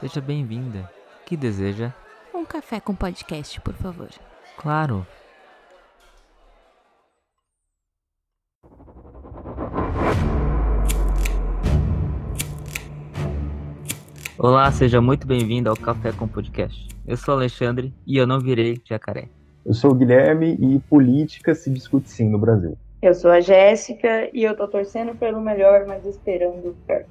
Seja bem-vinda. Que deseja? Um café com podcast, por favor. Claro. Olá, seja muito bem-vindo ao Café com Podcast. Eu sou Alexandre e eu não virei jacaré. Eu sou o Guilherme e política se discute sim no Brasil. Eu sou a Jéssica e eu tô torcendo pelo melhor, mas esperando o pior.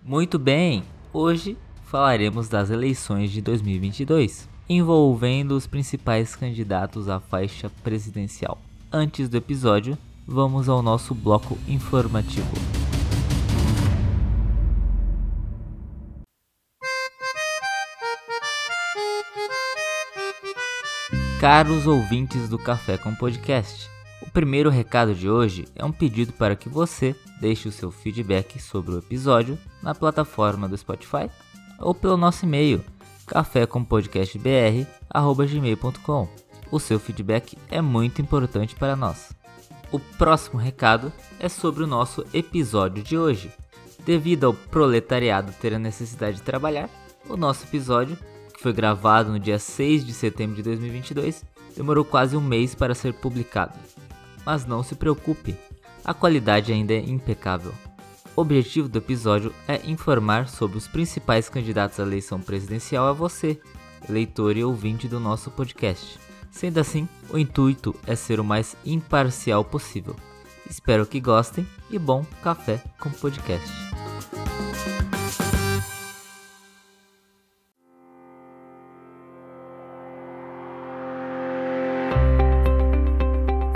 Muito bem, hoje falaremos das eleições de 2022, envolvendo os principais candidatos à faixa presidencial. Antes do episódio, vamos ao nosso bloco informativo. Caros ouvintes do Café com Podcast, o primeiro recado de hoje é um pedido para que você deixe o seu feedback sobre o episódio na plataforma do Spotify ou pelo nosso e-mail cafécompodcastbr@gmail.com. O seu feedback é muito importante para nós. O próximo recado é sobre o nosso episódio de hoje. Devido ao proletariado ter a necessidade de trabalhar, o nosso episódio, que foi gravado no dia 6 de setembro de 2022, demorou quase um mês para ser publicado. Mas não se preocupe, a qualidade ainda é impecável. O objetivo do episódio é informar sobre os principais candidatos à eleição presidencial a você, leitor e ouvinte do nosso podcast. Sendo assim, o intuito é ser o mais imparcial possível. Espero que gostem e bom café com podcast.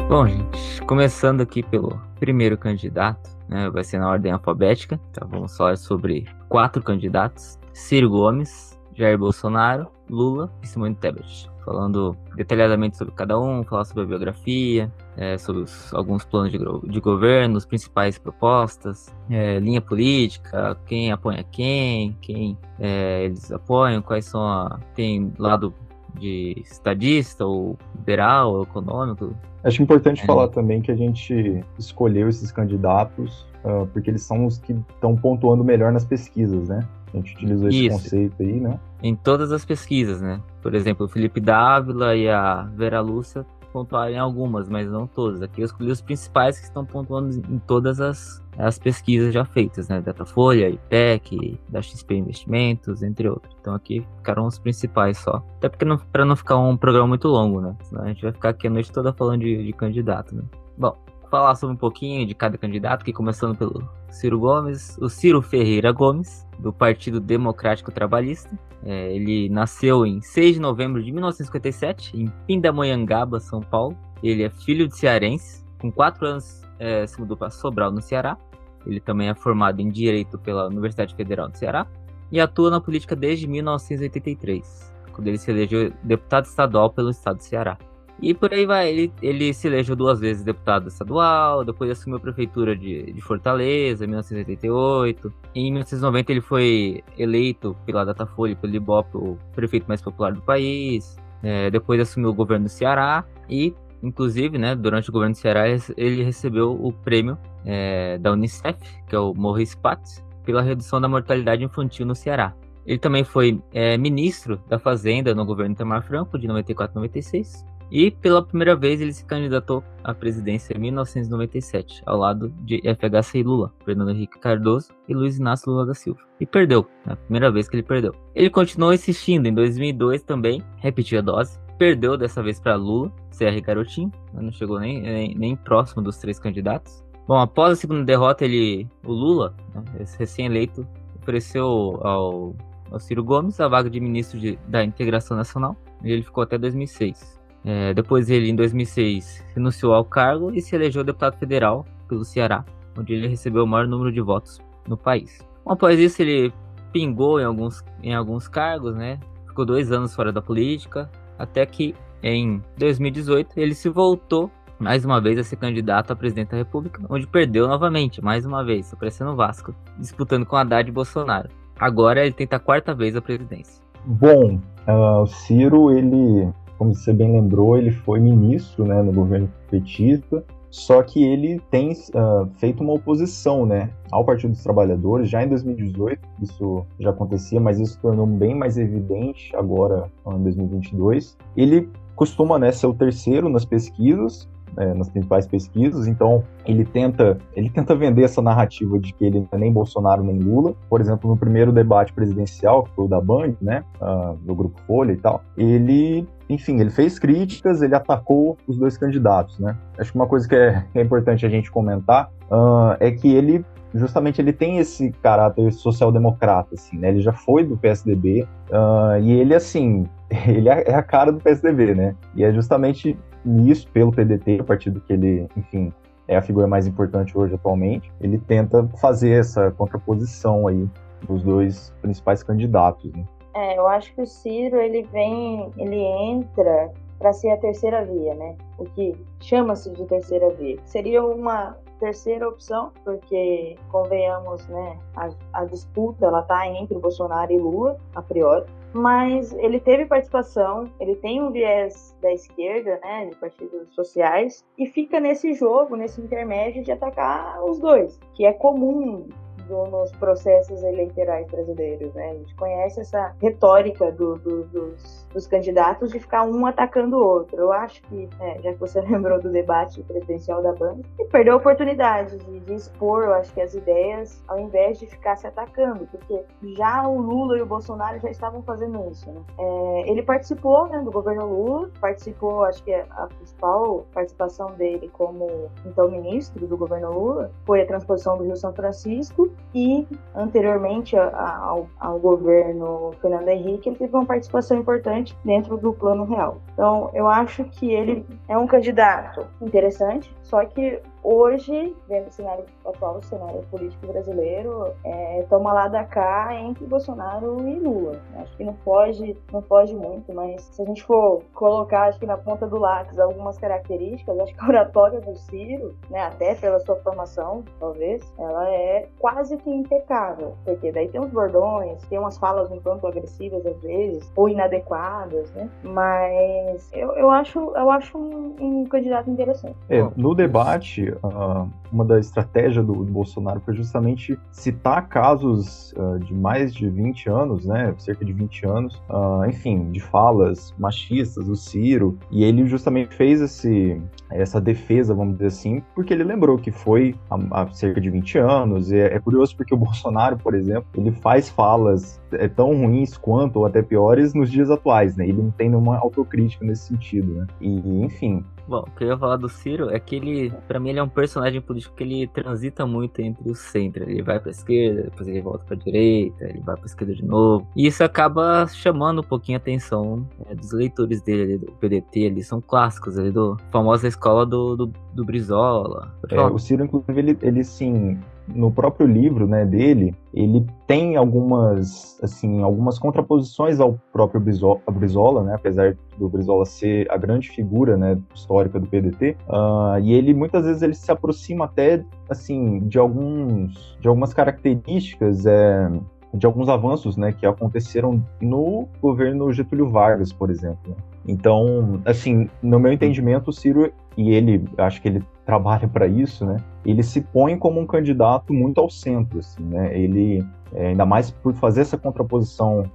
Bom, gente, começando aqui pelo primeiro candidato, né, vai ser na ordem alfabética. Então vamos falar sobre quatro candidatos: Ciro Gomes, Jair Bolsonaro, Lula e Simone Tebet. Falando detalhadamente sobre cada um, falar sobre a biografia, é, sobre os, alguns planos de, de, governo, as principais propostas, é, linha política, quem apoia quem, quem é, eles apoiam, quais são a. tem lado de estadista ou liberal ou econômico. Acho importante é. falar também que a gente escolheu esses candidatos uh, porque eles são os que estão pontuando melhor nas pesquisas, né? A gente utilizou esse Isso. conceito aí, né? Em todas as pesquisas, né? Por exemplo, o Felipe Dávila e a Vera Lúcia pontuaram em algumas, mas não todas. Aqui eu escolhi os principais que estão pontuando em todas as, as pesquisas já feitas, né? Datafolha, IPEC, da XP Investimentos, entre outros. Então aqui ficaram os principais só. Até porque para não ficar um programa muito longo, né? Senão a gente vai ficar aqui a noite toda falando de, de candidato, né? Bom, falar sobre um pouquinho de cada candidato, aqui começando pelo Ciro Gomes, o Ciro Ferreira Gomes, do Partido Democrático Trabalhista. É, ele nasceu em 6 de novembro de 1957, em Pindamonhangaba, São Paulo. Ele é filho de cearense, com 4 anos é, se mudou para Sobral, no Ceará. Ele também é formado em Direito pela Universidade Federal do Ceará e atua na política desde 1983, quando ele se elegeu deputado estadual pelo estado do Ceará. E por aí vai, ele, ele se elegeu duas vezes deputado estadual, depois assumiu a prefeitura de, de Fortaleza, em 1988. Em 1990 ele foi eleito pela Datafolha pelo Ibope o prefeito mais popular do país. É, depois assumiu o governo do Ceará e, inclusive, né, durante o governo do Ceará, ele recebeu o prêmio é, da Unicef, que é o Maurice Patz, pela redução da mortalidade infantil no Ceará. Ele também foi é, ministro da Fazenda no governo Itamar Franco, de 94 a 96. E pela primeira vez ele se candidatou à presidência em 1997, ao lado de FHC e Lula, Fernando Henrique Cardoso e Luiz Inácio Lula da Silva. E perdeu, na primeira vez que ele perdeu. Ele continuou insistindo em 2002 também, repetiu a dose, perdeu dessa vez para Lula, CR Garotinho, não chegou nem, nem, nem, próximo dos três candidatos. Bom, após a segunda derrota, ele, o Lula, né, recém-eleito, ofereceu ao, ao Ciro Gomes a vaga de ministro de, da Integração Nacional, e ele ficou até 2006. É, depois ele, em 2006, renunciou ao cargo e se elegeu deputado federal pelo Ceará, onde ele recebeu o maior número de votos no país. Após isso, ele pingou em alguns, em alguns cargos, né? Ficou dois anos fora da política, até que em 2018 ele se voltou mais uma vez a ser candidato a presidente da República, onde perdeu novamente, mais uma vez, aparecendo o Vasco, disputando com Haddad e Bolsonaro. Agora ele tenta a quarta vez a presidência. Bom, uh, o Ciro, ele como você bem lembrou, ele foi ministro né, no governo petista, Só que ele tem uh, feito uma oposição, né, ao Partido dos Trabalhadores já em 2018. Isso já acontecia, mas isso tornou bem mais evidente agora em 2022. Ele costuma né, ser o terceiro nas pesquisas, é, nas principais pesquisas, então ele tenta, ele tenta vender essa narrativa de que ele é nem Bolsonaro nem Lula. Por exemplo, no primeiro debate presidencial, que foi o da Band, né, uh, do Grupo Folha e tal, ele enfim, ele fez críticas, ele atacou os dois candidatos, né? Acho que uma coisa que é, é importante a gente comentar uh, é que ele justamente ele tem esse caráter social-democrata, assim, né? Ele já foi do PSDB uh, e ele, assim, ele é, é a cara do PSDB, né? E é justamente nisso, pelo PDT, o partido que ele, enfim, é a figura mais importante hoje atualmente, ele tenta fazer essa contraposição aí dos dois principais candidatos. Né? É, eu acho que o Ciro ele vem, ele entra para ser a terceira via, né? O que chama-se de terceira via. Seria uma terceira opção, porque convenhamos, né, a, a disputa ela tá entre Bolsonaro e Lula a priori mas ele teve participação, ele tem um viés da esquerda, né, de partidos sociais, e fica nesse jogo, nesse intermédio de atacar os dois, que é comum do, nos processos eleitorais brasileiros, né? A gente conhece essa retórica do, do, dos, dos, candidatos de ficar um atacando o outro. Eu acho que, é, já que você lembrou do debate presidencial da banda, ele perdeu a oportunidade de, de, expor, eu acho que as ideias, ao invés de ficar se atacando, porque já o Lula e o Bolsonaro já estavam fazendo isso, né? É, ele participou né, do governo Lula, participou, acho que a principal participação dele como então ministro do governo Lula foi a transposição do Rio São Francisco e anteriormente ao, ao, governo Fernando Henrique, ele teve uma participação importante dentro do Plano Real. Então, eu acho que ele é um candidato interessante, só que hoje, vendo o cenário atual, o cenário político brasileiro, é, toma lá da cá entre Bolsonaro e Lula. Acho que não foge, não foge muito, mas se a gente for colocar, acho que na ponta do lápis, algumas características, acho que a oratória do Ciro, né, até pela sua formação, talvez, ela é quase que impecável, porque daí tem uns bordões, tem umas falas um tanto agressivas às vezes, ou inadequadas, né, mas eu, eu acho, eu acho um, um candidato interessante. É, no debate, uh, uma da estratégias do, do, Bolsonaro foi justamente citar casos uh, de mais de 20 anos, né, cerca de 20 anos, uh, enfim, de falas machistas do Ciro, e ele justamente fez esse, essa defesa, vamos dizer assim, porque ele lembrou que foi há, há cerca de 20 anos, e é, é curioso porque o Bolsonaro, por exemplo, ele faz falas é, tão ruins quanto, ou até piores, nos dias atuais, né, ele não tem nenhuma autocrítica nesse sentido, né, e enfim, Bom, o que eu ia falar do Ciro é que ele, pra mim, ele é um personagem político que ele transita muito entre o centro. Ele vai pra esquerda, depois ele volta pra direita, ele vai pra esquerda de novo. E isso acaba chamando um pouquinho a atenção é, dos leitores dele, do PDT ali, são clássicos ali, do famosa escola do, do, do Brizola. É, o Ciro, inclusive, ele, ele sim, no próprio livro, né, dele, ele tem algumas, assim, algumas contraposições ao próprio Brizola, Brizola né, apesar do Brizola ser a grande figura, né, histórica do PDT, uh, ah, e ele muitas vezes ele se aproxima até, assim, de alguns, de algumas características é, de alguns avanços né, que aconteceram no governo Getúlio Vargas, por exemplo. Então, assim, no meu entendimento, o Ciro, e ele, acho que ele trabalha para isso, né? Ele se põe como um candidato muito ao centro, assim, né? Ele, é, ainda mais por fazer essa contraposição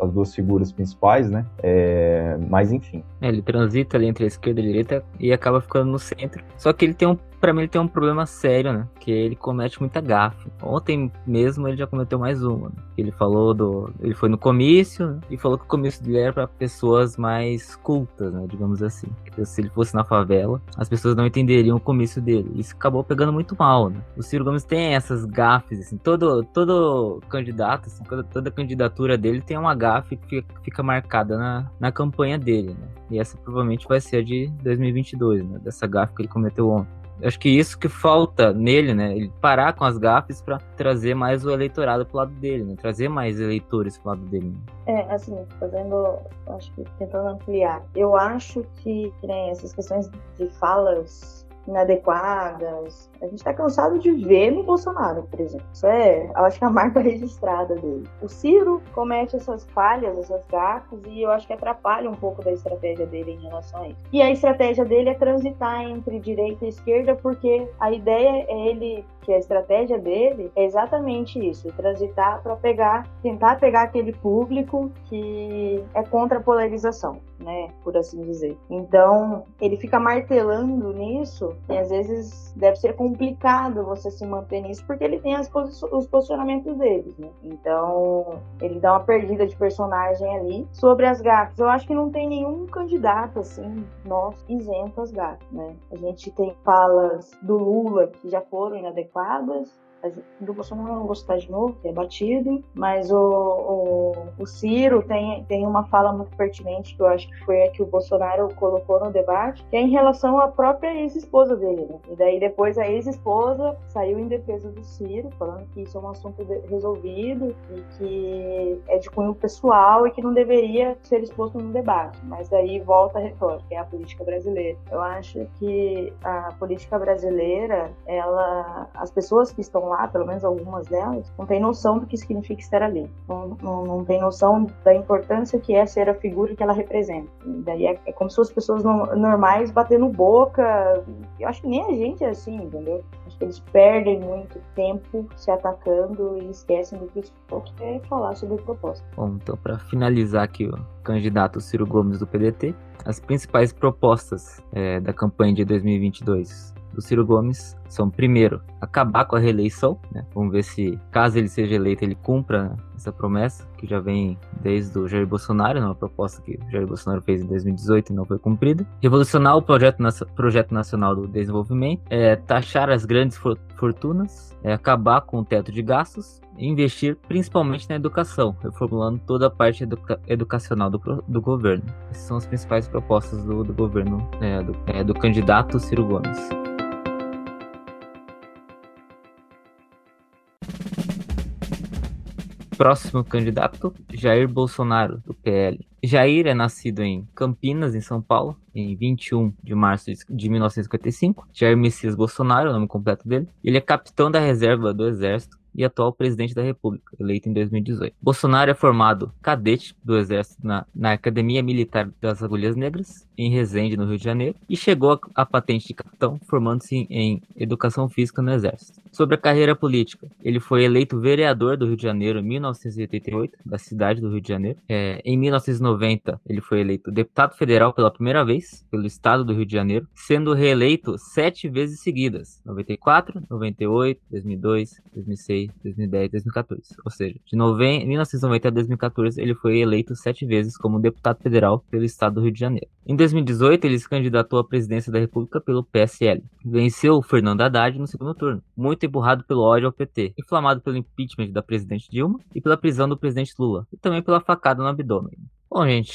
as duas figuras principais, né? É, mas enfim. É, ele transita ali entre a esquerda e a direita e acaba ficando no centro. Só que ele tem um para mim ele tem um problema sério, né? Que ele comete muita gafe. Ontem mesmo ele já cometeu mais uma. Né? Ele falou do. Ele foi no comício e falou que o comício dele era para pessoas mais cultas, né? Digamos assim. Que se ele fosse na favela, as pessoas não entenderiam o comício dele. Isso acabou pegando muito mal, né? O Ciro Gomes tem essas gafes, assim. Todo, todo candidato, assim, toda, toda candidatura dele tem uma gafe que fica, fica marcada na, na campanha dele, né? E essa provavelmente vai ser a de 2022, né? Dessa gafe que ele cometeu ontem acho que isso que falta nele, né? Ele parar com as gafes para trazer mais o eleitorado pro lado dele, né? Trazer mais eleitores pro lado dele. Né? É, assim, fazendo, acho que tentando ampliar. Eu acho que, que nem essas questões de falas inadequadas. A gente está cansado de ver no Bolsonaro, por exemplo. Isso é, eu acho que é a marca registrada dele. O Ciro comete essas falhas, essas gafes, e eu acho que atrapalha um pouco da estratégia dele em relação a isso. E a estratégia dele é transitar entre direita e esquerda, porque a ideia é ele que a estratégia dele é exatamente isso, transitar para pegar, tentar pegar aquele público que é contra a polarização, né, por assim dizer. Então, ele fica martelando nisso e às vezes deve ser complicado você se manter nisso porque ele tem posi os posicionamentos dele, né? Então, ele dá uma perdida de personagem ali sobre as gafas. Eu acho que não tem nenhum candidato assim, nós isento às gafas, né? A gente tem falas do Lula que já foram inadequadas adequadas. Do Bolsonaro não gostar de novo, que é batido, mas o, o, o, Ciro tem, tem uma fala muito pertinente que eu acho que foi a que o Bolsonaro colocou no debate, que é em relação à própria ex-esposa dele. Né? E daí depois a ex-esposa saiu em defesa do Ciro, falando que isso é um assunto resolvido e que é de cunho pessoal e que não deveria ser exposto no debate. Mas daí volta a retórica, é a política brasileira. Eu acho que a política brasileira, ela, as pessoas que estão lá, pelo menos algumas delas, não têm noção do que significa estar ali. Não, não, não tem noção da importância que é ser a figura que ela representa. E daí é, é, como se fossem pessoas normais batendo boca. Eu acho que nem a gente é assim, entendeu? Acho que eles perdem muito tempo se atacando e esquecem do que é falar sobre proposta. Bom, então para finalizar aqui o candidato Ciro Gomes do PDT, as principais propostas é, da campanha de 2022 do Ciro Gomes são, primeiro, acabar com a reeleição, né? Vamos ver se, caso ele seja eleito, ele cumpra essa promessa, que já vem desde o Jair Bolsonaro, né? uma proposta que o Jair Bolsonaro fez em 2018 e não foi cumprida. Revolucionar o projeto, projeto nacional do desenvolvimento, é, taxar as grandes fortunas, é, acabar com o teto de gastos investir principalmente na educação, reformulando toda a parte educa educacional do, do governo. Essas são as principais propostas do, do governo, é, do, é, do candidato Ciro Gomes. Próximo candidato, Jair Bolsonaro, do PL. Jair é nascido em Campinas, em São Paulo, em 21 de março de 1955. Jair Messias Bolsonaro, o nome completo dele. Ele é capitão da reserva do Exército e atual presidente da República, eleito em 2018. Bolsonaro é formado cadete do Exército na, na Academia Militar das Agulhas Negras, em Resende, no Rio de Janeiro, e chegou à patente de capitão, formando-se em, Educação Física no Exército. Sobre a carreira política, ele foi eleito vereador do Rio de Janeiro em 1988, da cidade do Rio de Janeiro. É, em 1990, ele foi eleito deputado federal pela primeira vez, pelo estado do Rio de Janeiro, sendo reeleito sete vezes seguidas: 94, 98, 2002, 2006. 2010 2014. Ou seja, de 1990 a 2014 ele foi eleito sete vezes como deputado federal pelo estado do Rio de Janeiro. Em 2018 ele se candidatou à presidência da República pelo PSL. Venceu Fernando Haddad no segundo turno, muito empurrado pelo ódio ao PT, inflamado pelo impeachment da presidente Dilma e pela prisão do presidente Lula, e também pela facada no abdômen. Bom, gente,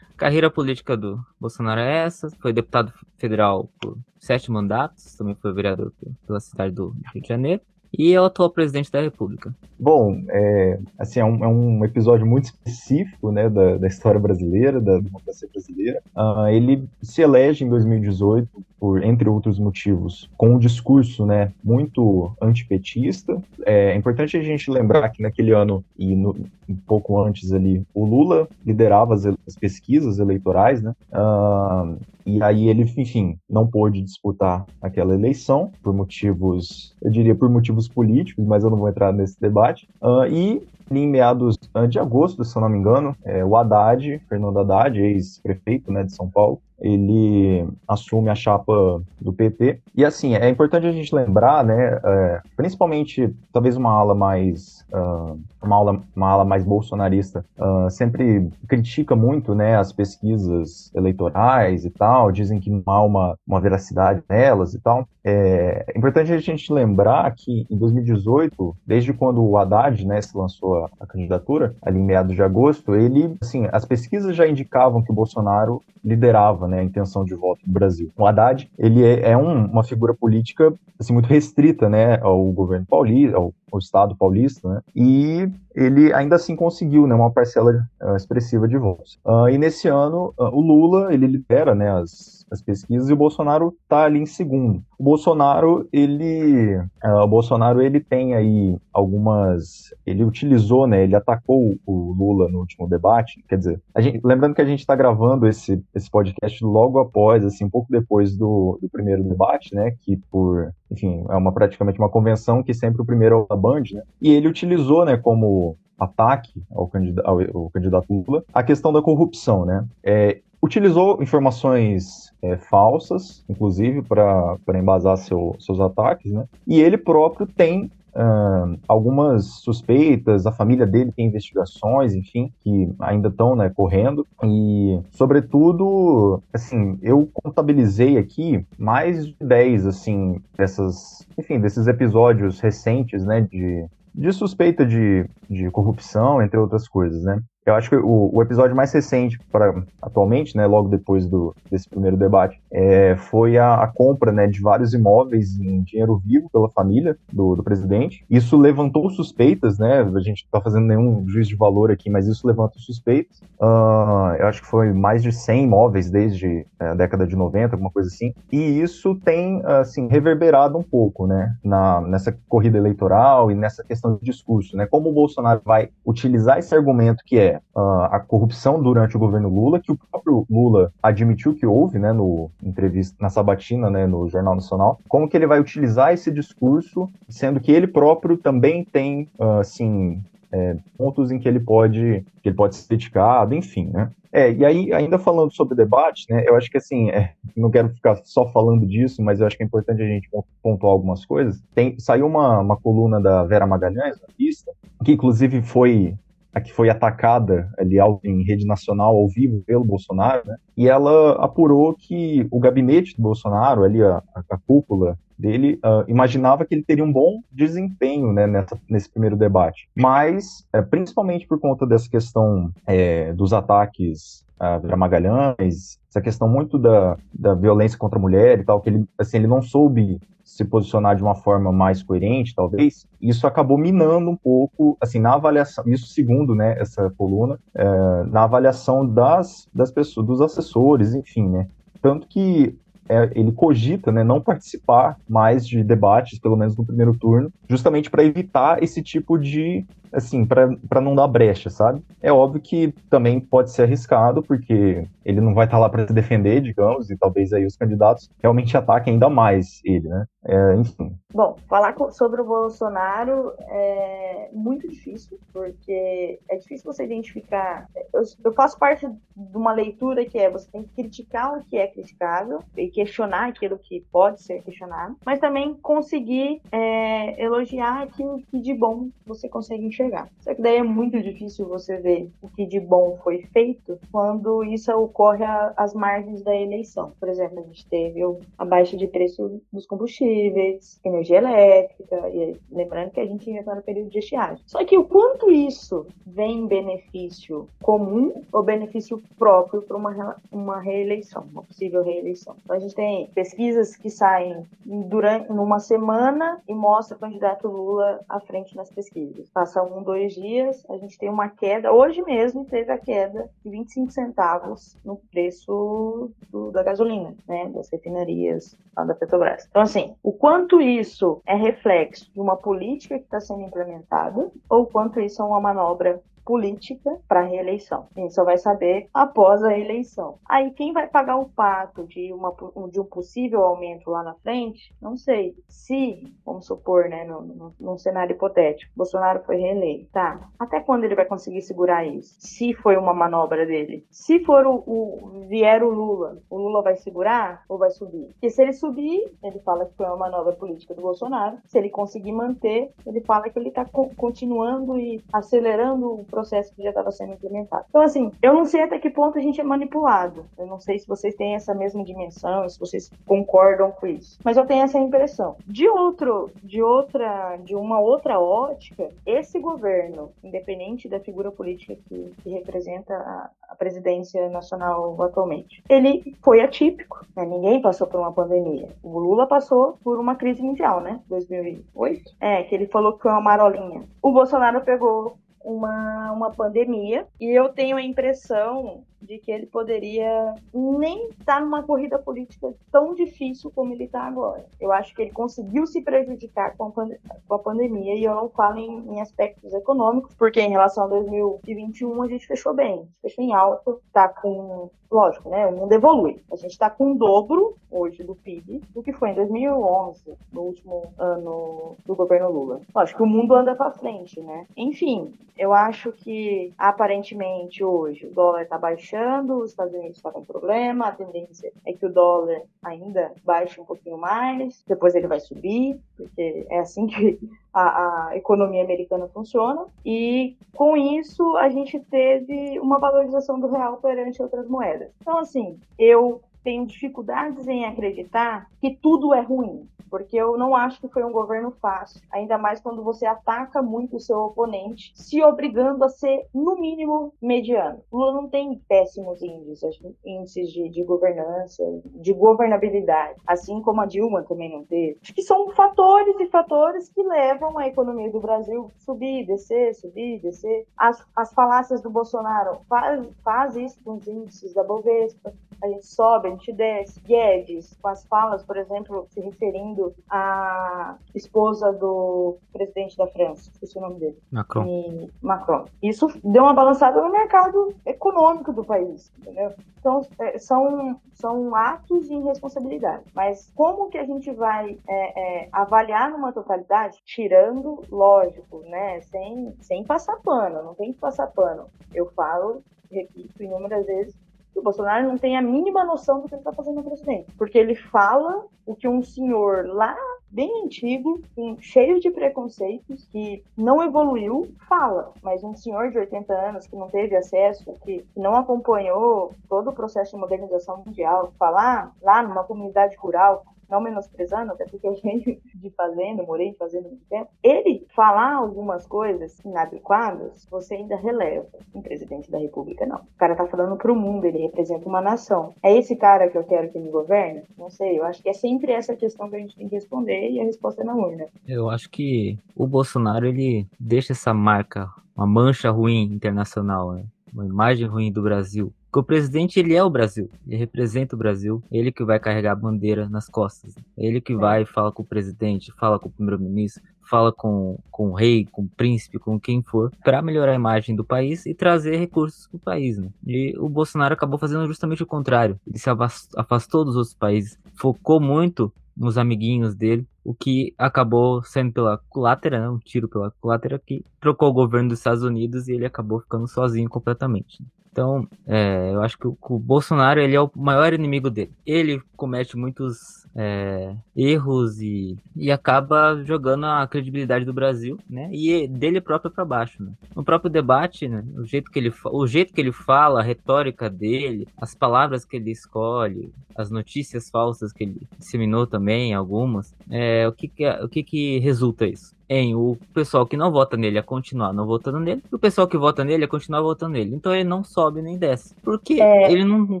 carreira política do Bolsonaro é essa. Foi deputado federal por sete mandatos, também foi vereador pela cidade do Rio de Janeiro e é o atual presidente da República. Bom, é, assim, é um, é um episódio muito específico né, da, da história brasileira, da democracia brasileira. Uh, ele se elege em 2018 por, entre outros motivos, com um discurso né, muito antipetista. É importante a gente lembrar que naquele ano e no, um pouco antes ali, o Lula liderava as, as pesquisas eleitorais, né? Uh, e aí ele, enfim, não pôde disputar aquela eleição por motivos, eu diria por motivos políticos, mas eu não vou entrar nesse debate. Uh, e em meados de agosto, se eu não me engano, é, o Haddad, Fernando Haddad, ex-prefeito né, de São Paulo, ele assume a chapa do PT. E assim, é importante a gente lembrar, né, é, principalmente talvez uma ala mais uh, uma, ala, uma ala mais bolsonarista uh, sempre critica muito, né, as pesquisas eleitorais e tal, dizem que não há uma, uma veracidade nelas e tal. É, é importante a gente lembrar que em 2018, desde quando o Haddad, né, se lançou a, a candidatura, ali em meados de agosto, ele, assim, as pesquisas já indicavam que o Bolsonaro liderava né, a intenção de voto no Brasil. O Haddad, ele é, é um, uma figura política assim, muito restrita né, ao governo paulista, ao, ao Estado paulista, né, e ele ainda assim conseguiu né, uma parcela uh, expressiva de votos. Uh, e nesse ano, uh, o Lula, ele lidera né, as as pesquisas e o Bolsonaro está ali em segundo. O Bolsonaro, ele, uh, o Bolsonaro, ele tem aí algumas, ele utilizou, né, ele atacou o Lula no último debate, quer dizer, gente, lembrando que a gente está gravando esse, esse podcast logo após, assim, um pouco depois do, do primeiro debate, né, que por, enfim, é uma praticamente uma convenção que sempre o primeiro é o da Band, né, e ele utilizou, né, como ataque ao candidato, ao, ao candidato Lula a questão da corrupção, né, é, utilizou informações é, falsas, inclusive, para embasar seu, seus ataques, né? E ele próprio tem Uh, algumas suspeitas, a família dele tem investigações, enfim, que ainda estão né, correndo. E, sobretudo, assim, eu contabilizei aqui mais de 10, assim, dessas, enfim, desses episódios recentes, né, de, de suspeita de, de corrupção, entre outras coisas, né? Eu acho que o, o episódio mais recente, para atualmente, né, logo depois do, desse primeiro debate, é, foi a, a, compra né, de vários imóveis em dinheiro vivo pela família do, do presidente. Isso levantou suspeitas, né? A gente não está fazendo nenhum juízo de valor aqui, mas isso levanta suspeitas. Uh, eu acho que foi mais de 100 imóveis desde é, a década de 90, alguma coisa assim. E isso tem, assim, reverberado um pouco, né, na, nessa corrida eleitoral e nessa questão de discurso, né? Como o Bolsonaro vai utilizar esse argumento que é a corrupção durante o governo Lula, que o próprio Lula admitiu que houve, né, no entrevista na sabatina, né, no Jornal Nacional, como que ele vai utilizar esse discurso, sendo que ele próprio também tem, uh, assim, é, pontos em que ele pode que ele pode ser criticado, enfim, né? É, e aí, ainda falando sobre debate, né, eu acho que assim, é, não quero ficar só falando disso, mas eu acho que é importante a gente pontuar algumas coisas. Tem, saiu uma, uma coluna da Vera Magalhães, na pista, que inclusive foi a que foi atacada ali em rede nacional ao vivo pelo Bolsonaro, né? E ela apurou que o gabinete do Bolsonaro, ali a, a cúpula dele, uh, imaginava que ele teria um bom desempenho né, nessa, nesse primeiro debate. Mas, é, principalmente por conta dessa questão é, dos ataques a Magalhães, essa questão muito da, da violência contra a mulher e tal, que ele, assim, ele não soube se posicionar de uma forma mais coerente, talvez, isso acabou minando um pouco, assim, na avaliação, isso segundo, né, essa coluna, é, na avaliação das, das pessoas, dos assessores, enfim, né, tanto que é, ele cogita né, não participar mais de debates, pelo menos no primeiro turno, justamente para evitar esse tipo de assim, para não dar brecha, sabe? É óbvio que também pode ser arriscado, porque ele não vai estar tá lá para se defender, digamos, e talvez aí os candidatos realmente ataquem ainda mais ele, né? É, enfim. Bom, falar sobre o Bolsonaro é muito difícil, porque é difícil você identificar. Eu, eu faço parte de uma leitura que é você tem que criticar o que é criticável e questionar aquilo que pode ser questionado, mas também conseguir é, elogiar aquilo que de bom você consegue enxergar enxergar. Só que daí é muito difícil você ver o que de bom foi feito quando isso ocorre às margens da eleição. Por exemplo, a gente teve a baixa de preço dos combustíveis, energia elétrica, e lembrando que a gente ainda está no período de estiagem. Só que o quanto isso vem benefício comum ou benefício próprio para uma, uma reeleição, uma possível reeleição. Então a gente tem pesquisas que saem durante numa semana e mostra o candidato Lula à frente nas pesquisas. Passa um, dois dias, a gente tem uma queda. Hoje mesmo teve a queda de 25 centavos no preço do, da gasolina, né? Das refinarias lá da Petrobras. Então, assim, o quanto isso é reflexo de uma política que está sendo implementada ou quanto isso é uma manobra política para reeleição. A gente só vai saber após a eleição. Aí quem vai pagar o pato de, uma, de um possível aumento lá na frente? Não sei. Se, vamos supor, né, num, num cenário hipotético, Bolsonaro foi reeleito, tá? Até quando ele vai conseguir segurar isso? Se foi uma manobra dele. Se for o, o vier o Lula, o Lula vai segurar ou vai subir? Porque se ele subir, ele fala que foi uma manobra política do Bolsonaro. Se ele conseguir manter, ele fala que ele está continuando e acelerando o processo que já estava sendo implementado. Então, assim, eu não sei até que ponto a gente é manipulado. Eu não sei se vocês têm essa mesma dimensão, se vocês concordam com isso. Mas eu tenho essa impressão. De outro, de outra, de uma outra ótica, esse governo, independente da figura política que, que representa a, a, presidência nacional atualmente, ele foi atípico. Né? Ninguém passou por uma pandemia. O Lula passou por uma crise mundial, né? 2008. É, que ele falou que foi uma marolinha. O Bolsonaro pegou uma, uma pandemia. E eu tenho a impressão de que ele poderia nem estar numa corrida política tão difícil como ele está agora. Eu acho que ele conseguiu se prejudicar com a, pand com a pandemia e eu não falo em, em, aspectos econômicos, porque em relação a 2021 a gente fechou bem, fechou em alta, está com lógico, né? O mundo evolui. A gente está com o dobro hoje do PIB do que foi em 2011, no último ano do governo Lula. Lógico que o mundo anda para frente, né? Enfim, eu acho que aparentemente hoje o dólar está baixando, os Estados Unidos está com problema, a tendência é que o dólar ainda baixe um pouquinho mais, depois ele vai subir, porque é assim que a, a, economia americana funciona. E com isso a gente teve uma valorização do real perante outras moedas. Então, assim, eu tenho dificuldades em acreditar que tudo é ruim, porque eu não acho que foi um governo fácil, ainda mais quando você ataca muito o seu oponente, se obrigando a ser, no mínimo, mediano. Lula não tem péssimos índices, índices de, de governança, de governabilidade, assim como a Dilma também não teve. Acho que são fatores e fatores que levam a economia do Brasil subir, descer, subir, descer. As, as falácias do Bolsonaro faz, faz isso com os índices da Bovespa, a gente sobe, a gente desce. Guedes, com as falas, por exemplo, se referindo à esposa do presidente da França, esqueci o nome dele. Macron. E Macron. Isso deu uma balançada no mercado econômico do país, entendeu? Então, é, são, são atos de irresponsabilidade. Mas como que a gente vai é, é, avaliar numa totalidade, tirando, lógico, né, sem, sem passar pano, não tem que passar pano. Eu falo, repito inúmeras vezes, o Bolsonaro não tem a mínima noção do que ele está fazendo no presidente. Porque ele fala o que um senhor lá bem antigo, cheio de preconceitos, que não evoluiu, fala. Mas um senhor de 80 anos que não teve acesso, que não acompanhou todo o processo de modernização mundial, falar lá numa comunidade rural, não menosprezando, até porque eu venho de fazenda, morei em fazenda muito tempo, ele falar algumas coisas inadequadas, você ainda releva. Um presidente da república, não. O cara tá falando pro mundo, ele representa uma nação. É esse cara que eu quero que me governe? Não sei, eu acho que é sempre essa questão que a gente tem que responder e a resposta é na urna. Eu acho que o Bolsonaro, ele deixa essa marca, uma mancha ruim internacional, né? uma imagem ruim do Brasil porque o presidente, ele é o Brasil. Ele representa o Brasil. Ele que vai carregar a bandeira nas costas. Ele que é. vai fala com o presidente, fala com o primeiro-ministro, fala com, com o rei, com o príncipe, com quem for, para melhorar a imagem do país e trazer recursos para o país. Né? E o Bolsonaro acabou fazendo justamente o contrário. Ele se afastou dos outros países, focou muito nos amiguinhos dele, o que acabou sendo pela culatra, né? um tiro pela culatra que trocou o governo dos Estados Unidos e ele acabou ficando sozinho completamente. Né? Então, é, eu acho que o, o, Bolsonaro ele é o maior inimigo dele. Ele comete muitos é, erros e, e acaba jogando a credibilidade do Brasil, né? E dele próprio para baixo. Né? No próprio debate, né? O jeito que ele o jeito que ele fala, a retórica dele, as palavras que ele escolhe, as notícias falsas que ele disseminou também, algumas. É, o que que, o que que resulta isso? Em o pessoal que não vota nele a continuar não votando nele, e o pessoal que vota nele a continuar votando nele. Então ele não sobe nem desce. Porque é... ele não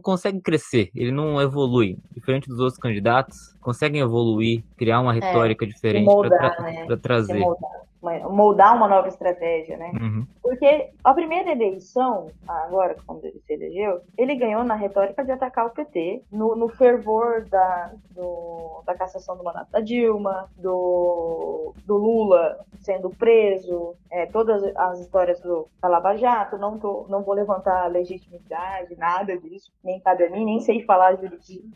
consegue crescer, ele não evolui. Diferente dos outros candidatos, conseguem evoluir, criar uma é, retórica é, diferente para tra né? trazer moldar uma nova estratégia, né? Uhum. Porque a primeira eleição, agora quando ele se elegeu, ele ganhou na retórica de atacar o PT, no, no fervor da, do, da cassação do mandato da Dilma, do, do Lula sendo preso, é, todas as histórias do da Lava Jato, não, tô, não vou levantar legitimidade, nada disso, nem cabe a mim, nem sei falar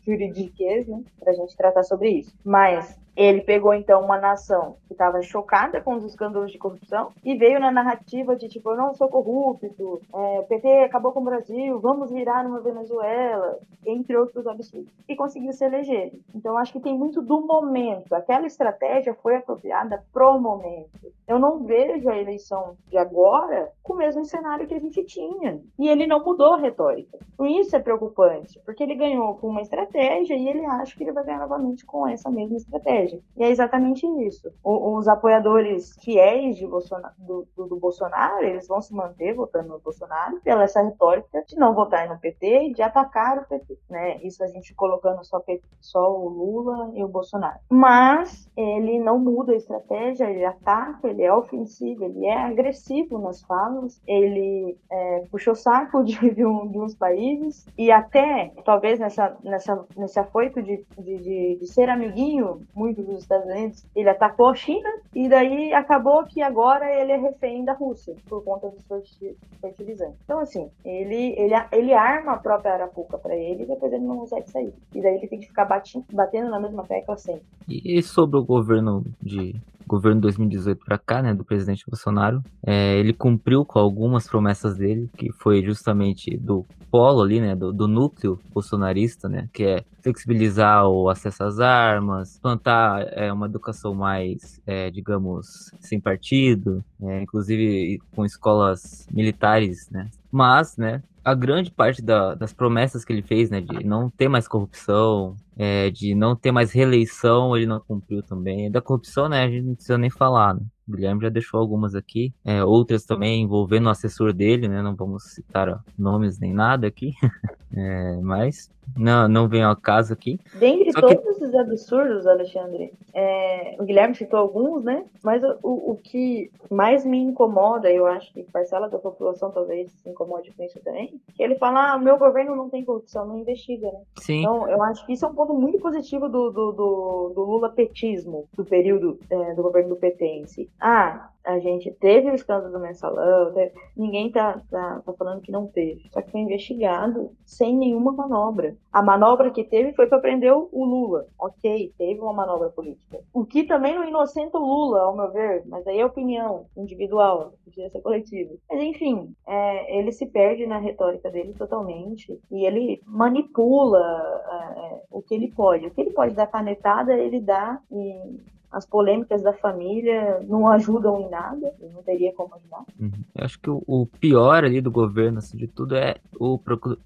juridiquês, né, pra gente tratar sobre isso. Mas ele pegou então uma nação que estava chocada com os escândalos de corrupção e veio na narrativa de tipo, eu não sou corrupto, é, o PT acabou com o Brasil, vamos virar numa Venezuela, entre outros absurdos. E conseguiu se eleger. Então acho que tem muito do momento. Aquela estratégia foi apropriada pro momento. Eu não vejo a eleição de agora com o mesmo cenário que a gente tinha. E ele não mudou a retórica. Isso é preocupante, porque ele ganhou com uma estratégia e ele acha que ele vai ganhar novamente com essa mesma estratégia E é exatamente isso. O, os apoiadores fiéis de Bolsonaro, do, do, do, Bolsonaro, eles vão se manter votando no Bolsonaro pela essa retórica de não votar no PT e de atacar o PT, né? Isso a gente colocando só, só o Lula e o Bolsonaro. Mas ele não muda a estratégia, ele ataca, ele é ofensivo, ele é agressivo nas falas, ele é, puxou saco de, de, um, de, uns países e até, talvez nessa, nessa, nesse afoito de, de, de, de ser amiguinho muito dos Estados Unidos, ele atacou a China e daí acabou que agora ele é refém da Rússia por conta dos fertilizantes. Então, assim, ele, ele, ele arma a própria arapuca para ele e depois ele não consegue sair. E daí ele tem que ficar batendo, batendo na mesma tecla sempre. E sobre o governo de governo 2018 para cá, né, do presidente Bolsonaro, é, ele cumpriu com algumas promessas dele, que foi justamente do polo ali, né, do, do, núcleo bolsonarista, né, que é flexibilizar o acesso às armas, plantar é, uma educação mais, é, digamos, sem partido, é, inclusive com escolas militares, né, mas, né, a grande parte da, das promessas que ele fez, né, de não ter mais corrupção, é, de não ter mais reeleição, ele não cumpriu também. Da corrupção, né, a gente não precisa nem falar, né? O Guilherme já deixou algumas aqui, é, outras também envolvendo o assessor dele, né? Não vamos citar nomes nem nada aqui, é, mas não, não vem ao caso aqui. Dentre Só todos que... esses absurdos, Alexandre, é, o Guilherme citou alguns, né? Mas o, o que mais me incomoda, eu acho que parcela da população talvez se incomode com isso também, que ele fala, ah, meu governo não tem corrupção, não investiga, né? Sim. Então, eu acho que isso é um ponto muito positivo do, do, do, do Lula-petismo, do período é, do governo do PT em si. Ah, a gente teve o escândalo do mensalão, teve... ninguém tá, tá, tá, falando que não teve. Só que foi investigado sem nenhuma manobra. A manobra que teve foi para prender o Lula. Ok, teve uma manobra política. O que também não inocenta o Lula, ao meu ver, mas aí é opinião individual, podia ser coletiva. Mas enfim, é, ele se perde na retórica dele totalmente e ele manipula é, o que ele pode. O que ele pode dar canetada, ele dá e as polêmicas da família não ajudam em nada, não teria como ajudar. Uhum. Eu acho que o, pior ali do governo, assim, de tudo, é o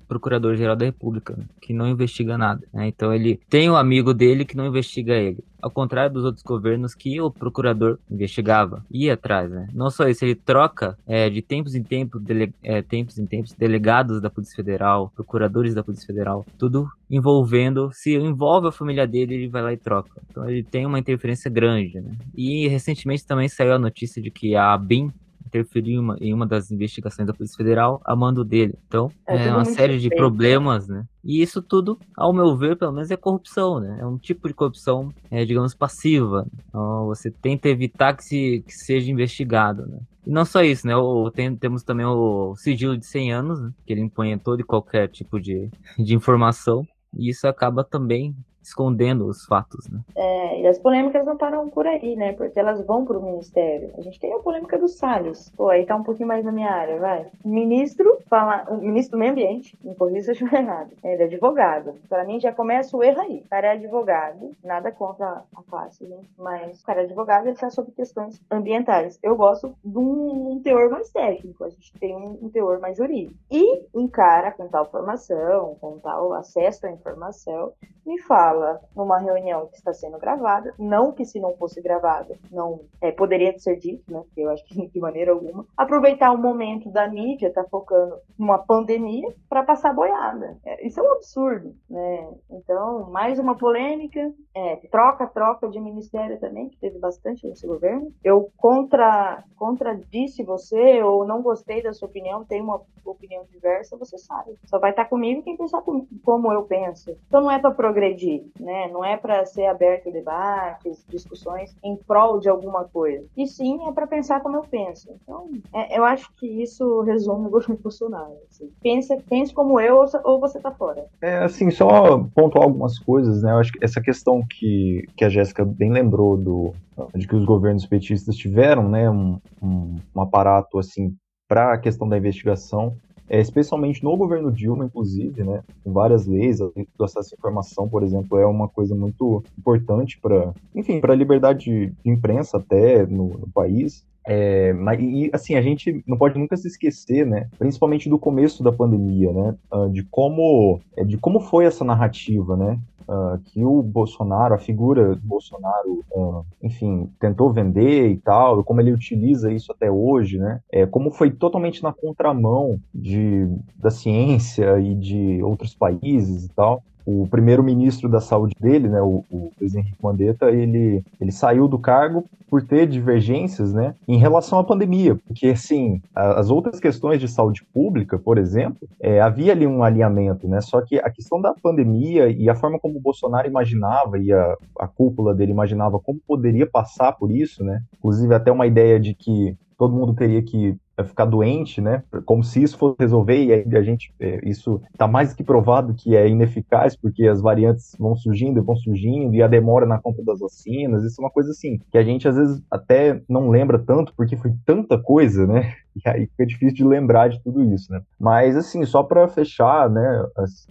Procurador-Geral da República, né, que não investiga nada. Né? Então ele tem um amigo dele que não investiga ele. Ao contrário dos outros governos que o procurador investigava, ia atrás, né? Não só isso, ele troca é, de tempos em dele, é, tempos em tempos, delegados da Polícia Federal, procuradores da Polícia Federal, tudo envolvendo, se envolve a família dele, ele vai lá e troca. Então ele tem uma interferência grande, né? E recentemente também saiu a notícia de que a BIM interferiu em uma, em uma das investigações da Polícia Federal a mando dele. Então, é, é uma série de problemas, né? E isso tudo, ao meu ver, pelo menos é corrupção, né? É um tipo de corrupção, é, digamos, passiva. Então, você tenta evitar que, se, que seja investigado, né? E não só isso, né? O, tem, temos também o sigilo de 100 anos, né? que ele impõe todo e qualquer tipo de, de informação. E isso acaba também escondendo os fatos, né? É, e as polêmicas não param por aí, né? Porque elas vão para o ministério. A gente tem a polêmica do Salles. Pô, aí tá um pouquinho mais na minha área, vai. O ministro fala, o ministro do meio ambiente, me corrija se eu errado, ele é advogado. Para mim já começa o erro aí. O cara é advogado, nada contra a classe, né? Mas o cara é advogado, ele fala sobre questões ambientais. Eu gosto de um, um teor mais técnico, a gente tem um, um teor mais jurídico. E um cara com tal formação, com tal acesso à informação, me fala numa reunião que está sendo gravada, não que se não fosse gravada, não é, poderia ser dito, né? Eu acho que de maneira alguma. Aproveitar o momento da mídia, tá focando numa pandemia para passar boiada. É, isso é um absurdo, né? Então, mais uma polêmica, é, troca, troca de ministério também, que teve bastante nesse governo. Eu contra, contradisse você ou não gostei da sua opinião, tem uma opinião diversa, você sabe. Só vai estar comigo quem pensar como eu penso. Então não é para progredir né? Não é para ser aberto debates, discussões em prol de alguma coisa. E sim é para pensar como eu penso. Então, é, eu acho que isso resume o governo Bolsonaro. Assim. Pensa, pense como eu ou você tá fora. É, assim, só pontuar algumas coisas, né? Eu acho que essa questão que, que a Jéssica bem lembrou do, de que os governos petistas tiveram, né, um, um, um aparato assim para a questão da investigação é, especialmente no governo Dilma, inclusive, né, com várias leis, do acesso à informação, por exemplo, é uma coisa muito importante para, enfim, para a liberdade de, imprensa até no, no país. É, mas, e, assim, a gente não pode nunca se esquecer, né, principalmente do começo da pandemia, né, ah, de como, é, de como foi essa narrativa, né, uh, que o Bolsonaro, a figura do Bolsonaro, uh, enfim, tentou vender e tal, como ele utiliza isso até hoje, né? É, como foi totalmente na contramão de, da ciência e de outros países e tal o primeiro-ministro da saúde dele, né, o, o Luiz Henrique Mandetta, ele, ele saiu do cargo por ter divergências, né, em relação à pandemia, porque, assim, as outras questões de saúde pública, por exemplo, é, havia ali um alinhamento, né, só que a questão da pandemia e a forma como o Bolsonaro imaginava e a, a cúpula dele imaginava como poderia passar por isso, né, inclusive até uma ideia de que todo mundo teria que ficar doente, né? Como se isso fosse resolver e aí a gente é, isso está mais que provado que é ineficaz porque as variantes vão surgindo, vão surgindo e a demora na compra das vacinas, isso é uma coisa assim que a gente às vezes até não lembra tanto porque foi tanta coisa, né? E aí fica difícil de lembrar de tudo isso, né? Mas, assim, só para fechar, né?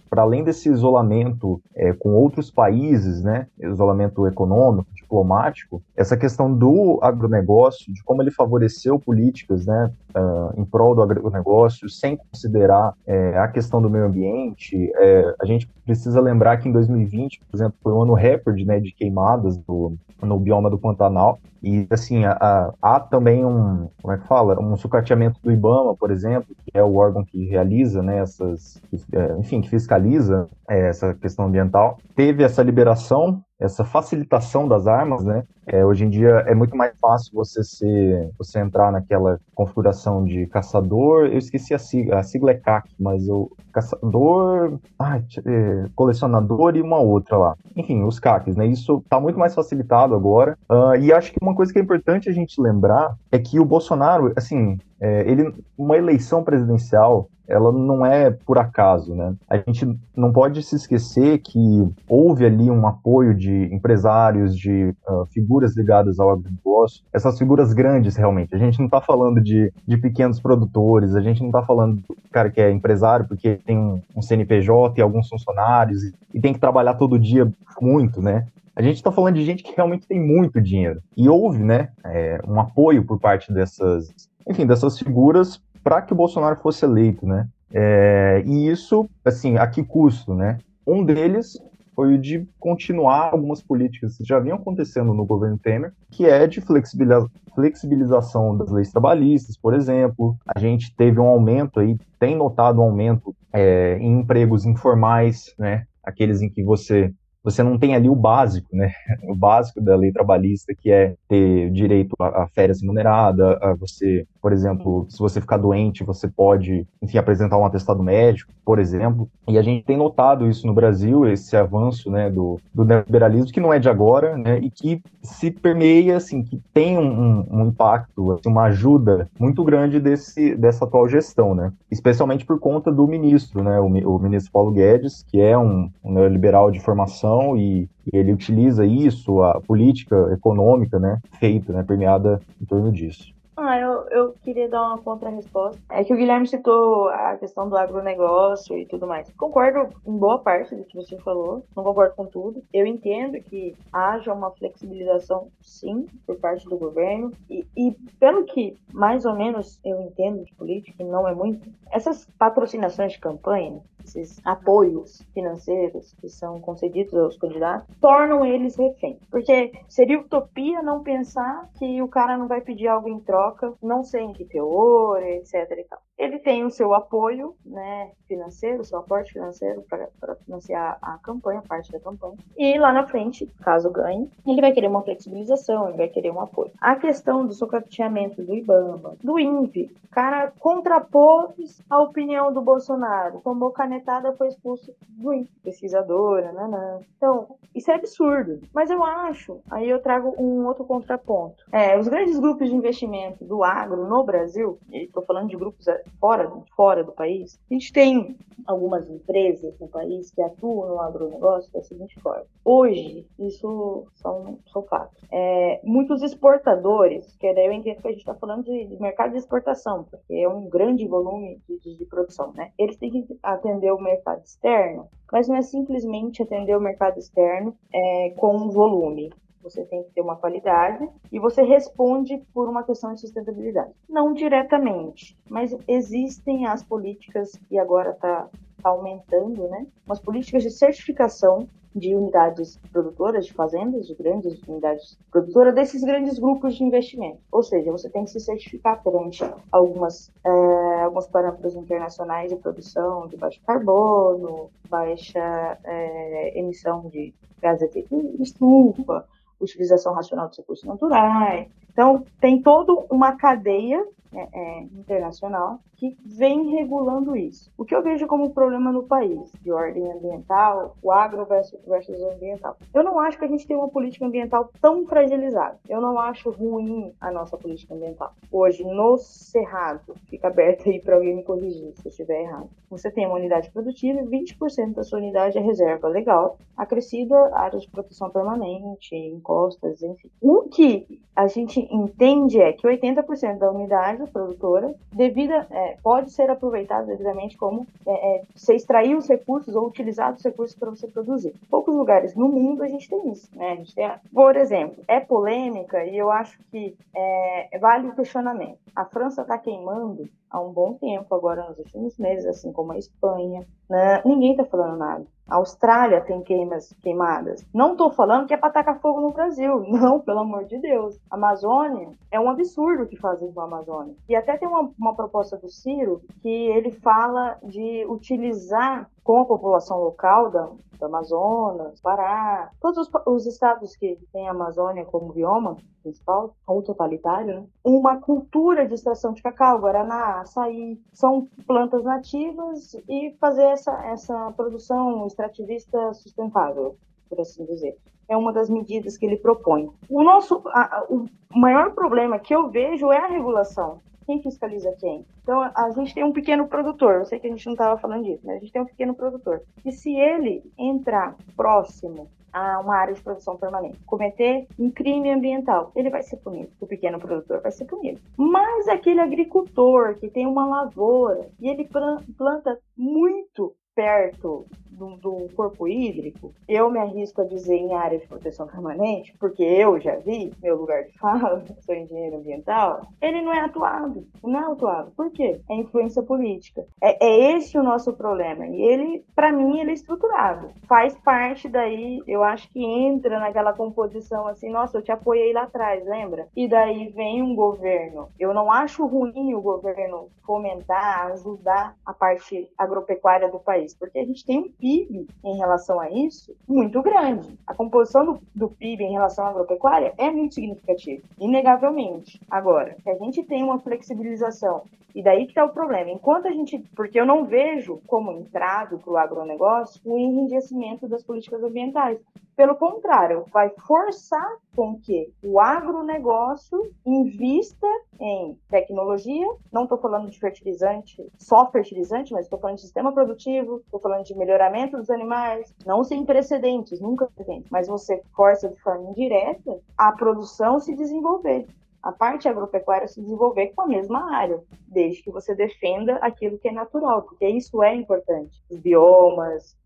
Para além desse isolamento é, com outros países, né? Isolamento econômico, diplomático, essa questão do agronegócio, de como ele favoreceu políticas, né? Uh, em prol do agronegócio, sem considerar é, a questão do meio ambiente. É, a gente precisa lembrar que em 2020, por exemplo, foi um ano recorde né, de queimadas do, no bioma do Pantanal. E, assim, há também um, como é que fala? Um sucateamento do IBAMA, por exemplo, que é o órgão que realiza, né, essas, é, enfim, que fiscaliza é, essa questão ambiental. Teve essa liberação essa facilitação das armas, né? É, hoje em dia é muito mais fácil você ser, você entrar naquela configuração de caçador. Eu esqueci a sigla, a sigla é CAC, mas o caçador, ah, é, colecionador e uma outra lá. Enfim, os CACs, né? Isso está muito mais facilitado agora. Uh, e acho que uma coisa que é importante a gente lembrar é que o Bolsonaro, assim, é, ele, uma eleição presidencial ela não é por acaso, né? A gente não pode se esquecer que houve ali um apoio de empresários, de uh, figuras ligadas ao agronegócio, essas figuras grandes realmente. A gente não está falando de, de pequenos produtores, a gente não está falando do cara que é empresário porque tem um, um CNPJ e alguns funcionários e, e tem que trabalhar todo dia muito, né? A gente está falando de gente que realmente tem muito dinheiro. E houve, né, é, um apoio por parte dessas, enfim, dessas figuras para que o Bolsonaro fosse eleito, né? É, e isso, assim, a que custo, né? Um deles foi o de continuar algumas políticas que já vinham acontecendo no governo Temer, que é de flexibilização das leis trabalhistas, por exemplo. A gente teve um aumento aí, tem notado um aumento é, em empregos informais, né? Aqueles em que você você não tem ali o básico, né? O básico da lei trabalhista, que é ter direito a, a férias remunerada, a você, por exemplo, se você ficar doente, você pode, enfim, apresentar um atestado médico, por exemplo. E a gente tem notado isso no Brasil, esse avanço, né, do, do neoliberalismo, que não é de agora, né, e que se permeia, assim, que tem um, um impacto, assim, uma ajuda muito grande desse, dessa atual gestão, né? Especialmente por conta do ministro, né, o, o ministro Paulo Guedes, que é um, um neoliberal de formação e, e, ele utiliza isso, a política econômica, né, feita, né, permeada em torno disso. Ah, eu, eu queria dar uma contra-resposta. É que o Guilherme citou a questão do agronegócio e tudo mais. Concordo em boa parte do que você falou, não concordo com tudo. Eu entendo que haja uma flexibilização, sim, por parte do governo. E, e pelo que mais ou menos eu entendo de política, não é muito, essas patrocinações de campanha, esses apoios financeiros que são concedidos aos candidatos, tornam eles reféns. Porque seria utopia não pensar que o cara não vai pedir algo em troca, não sei em que teor, etc. E tal. Ele tem o seu apoio né, financeiro, o seu aporte financeiro para financiar a campanha, parte da campanha. E lá na frente, caso ganhe, ele vai querer uma flexibilização, ele vai querer um apoio. A questão do socateamento do IBAMA, do INPE, o cara contrapôs a opinião do Bolsonaro, tomou canetada, foi expulso do INPE, pesquisadora, nanã. Então, isso é absurdo. Mas eu acho, aí eu trago um outro contraponto. É, os grandes grupos de investimento do agro no Brasil, e estou falando de grupos fora, fora do país, a gente tem algumas empresas no país que atuam no agronegócio da seguinte forma. Hoje, isso são, são fatos. É, muitos exportadores, que daí eu entendo que a gente está falando de, de, mercado de exportação, porque é um grande volume de, de, de produção, né? Eles têm que atender o mercado externo, mas não é simplesmente atender o mercado externo é, com volume você tem que ter uma qualidade e você responde por uma questão de sustentabilidade. Não diretamente, mas existem as políticas, e agora está tá aumentando, né? Umas políticas de certificação de unidades produtoras, de fazendas, de grandes unidades produtoras, desses grandes grupos de investimento. Ou seja, você tem que se certificar perante algumas, é, alguns parâmetros internacionais de produção de baixo carbono, baixa é, emissão de gases de estufa, utilização racional dos recursos naturais. Então, tem toda uma cadeia é, é, internacional que vem regulando isso. O que eu vejo como problema no país, de ordem ambiental, o agro versus, versus o ambiental. Eu não acho que a gente tem uma política ambiental tão fragilizada. Eu não acho ruim a nossa política ambiental. Hoje, no Cerrado, fica aberto aí para alguém me corrigir se eu estiver errado. Você tem uma unidade produtiva e 20% da sua unidade é reserva legal, acrescida área de proteção permanente, encostas, enfim. O que a gente entende é que 80% da unidade produtora devida, é, pode ser aproveitada devidamente como é, é, você extrair os recursos ou utilizar os recursos para você produzir. Poucos lugares no mundo a gente tem isso. Né? A gente tem, por exemplo, é polêmica e eu acho que é, vale o questionamento. A França está queimando há um bom tempo, agora nos últimos meses, assim como a Espanha. Né? Ninguém está falando nada. A Austrália tem queimas queimadas. Não estou falando que é para tacar fogo no Brasil. Não, pelo amor de Deus. A Amazônia é um absurdo o que fazem com a Amazônia. E até tem uma, uma proposta do Ciro que ele fala de utilizar com a população local da, do Amazonas, Pará, todos os, os, estados que têm a Amazônia como bioma principal, ou totalitário, né? uma cultura de extração de cacau, guaraná, açaí, são plantas nativas e fazer essa, essa produção extrativista sustentável, por assim dizer. É uma das medidas que ele propõe. O nosso, a, o maior problema que eu vejo é a regulação quem fiscaliza quem? Então, a gente tem um pequeno produtor, eu sei que a gente não estava falando disso, mas a gente tem um pequeno produtor. E se ele entrar próximo a uma área de produção permanente, cometer um crime ambiental, ele vai ser punido. O pequeno produtor vai ser punido. Mas aquele agricultor que tem uma lavoura e ele planta muito perto do, do, corpo hídrico, eu me arrisco a dizer em área de proteção permanente, porque eu já vi, meu lugar de fala, sou engenheiro ambiental, ele não é atuado. Não é atuado. Por quê? É influência política. É, é esse o nosso problema. E ele, para mim, ele é estruturado. Faz parte daí, eu acho que entra naquela composição assim, nossa, eu te apoiei lá atrás, lembra? E daí vem um governo. Eu não acho ruim o governo fomentar, ajudar a parte agropecuária do país, porque a gente tem um PIB em relação a isso muito grande. A composição do, do PIB em relação à agropecuária é muito significativa, inegavelmente. Agora, se a gente tem uma flexibilização e daí que está o problema. Enquanto a gente. Porque eu não vejo como entrado para o agronegócio o enriquecimento das políticas ambientais. Pelo contrário, vai forçar com que o agronegócio invista em tecnologia. Não estou falando de fertilizante, só fertilizante, mas estou falando de sistema produtivo, estou falando de melhoramento dos animais, não sem precedentes, nunca precedentes, mas você força de forma indireta a produção se desenvolver a parte agropecuária se desenvolver com a mesma área, desde que você defenda aquilo que é natural, porque isso é importante. Os biomas,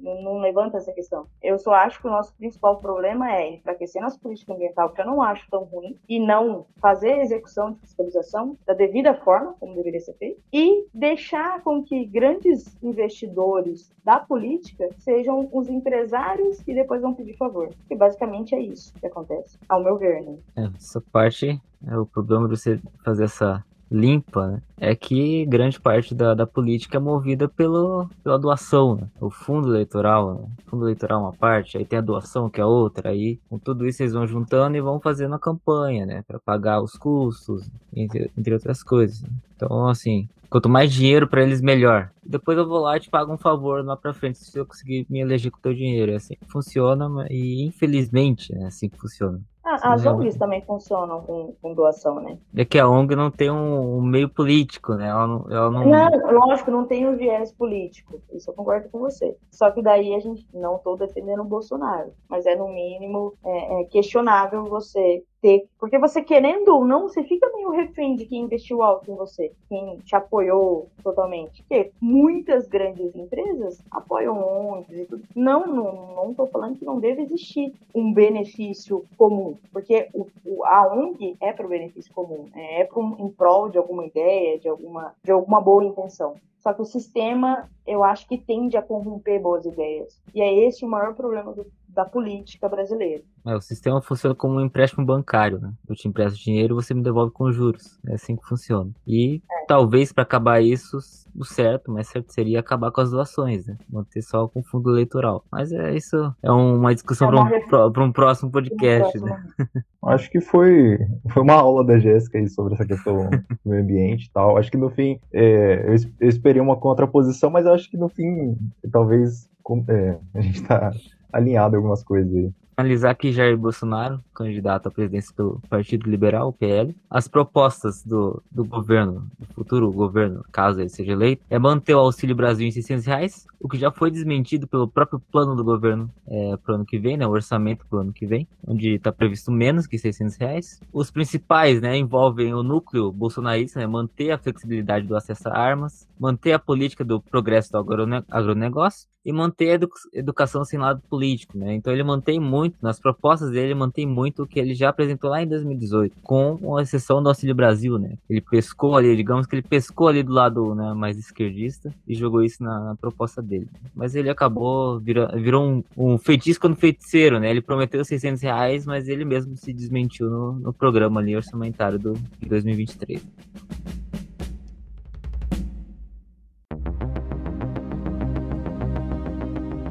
não, levanta essa questão. Eu só acho que o nosso principal problema é enfraquecer nossa política ambiental, que eu não acho tão ruim, e não fazer a execução de fiscalização da devida forma, como deveria ser feito, e deixar com que grandes investidores da política sejam os empresários que depois vão pedir favor. Que basicamente é isso que acontece, ao meu ver. Né? É, essa parte é o problema de você fazer essa limpa, né? é que grande parte da, da política é movida pelo, pela doação, né? o fundo eleitoral, né? o fundo eleitoral é uma parte, aí tem a doação que é outra, aí com tudo isso eles vão juntando e vão fazendo a campanha, né, para pagar os custos, entre, entre outras coisas. Né? Então, assim, quanto mais dinheiro para eles, melhor. Depois eu vou lá e te pago um favor lá pra frente se eu conseguir me eleger com o teu dinheiro. É assim que funciona e infelizmente é assim que funciona. Ah, as ONGs também funcionam com, com, doação, né? É que a ONG não tem um, um meio político, né? Ela não, ela não... não, lógico, não tem um viés político. Isso eu concordo com você. Só que daí a gente não estou defendendo o Bolsonaro, mas é no mínimo é, é questionável você ter. Porque você querendo ou não, você fica meio refém de quem investiu alto em você, quem te apoiou totalmente. Porque muitas grandes empresas apoiam ONGs e tudo. Não, não, não tô falando que não deve existir um benefício comum, porque o, o a ONG é para o benefício comum, né? é pro, em prol de alguma ideia, de alguma, de alguma boa intenção. Só que o sistema, eu acho que tende a corromper boas ideias. E é esse o maior problema do, da política brasileira. É, o sistema funciona como um empréstimo bancário, né? Eu te empresto dinheiro e você me devolve com juros. É assim que funciona. E é. talvez para acabar isso, o certo, mas certo seria acabar com as doações, né? Manter só com fundo eleitoral. Mas é isso, é uma discussão é para um, um, próximo podcast, um próximo. né? Acho que foi, foi uma aula da Jéssica aí sobre essa questão do meio ambiente e tal. Acho que no fim, é, eu, eu esperei uma contraposição, mas acho que no fim, talvez é, a gente tá alinhado algumas coisas aí analisar que Jair Bolsonaro, candidato à presidência pelo Partido Liberal, PL, as propostas do, do governo, do futuro governo, caso ele seja eleito, é manter o Auxílio Brasil em 600 reais, o que já foi desmentido pelo próprio plano do governo é, para o ano que vem, né, o orçamento para o ano que vem, onde está previsto menos que 600 reais. Os principais né, envolvem o núcleo bolsonarista, né, manter a flexibilidade do acesso a armas, manter a política do progresso do agronegócio e manter a edu educação sem lado político, né? Então ele mantém muito, nas propostas dele, ele mantém muito o que ele já apresentou lá em 2018, com exceção do Auxílio Brasil, né? Ele pescou ali, digamos que ele pescou ali do lado né, mais esquerdista e jogou isso na, na proposta dele. Mas ele acabou, virou, virou um, um feitiço quando feiticeiro, né? Ele prometeu 600 reais, mas ele mesmo se desmentiu no, no programa ali orçamentário do, de 2023.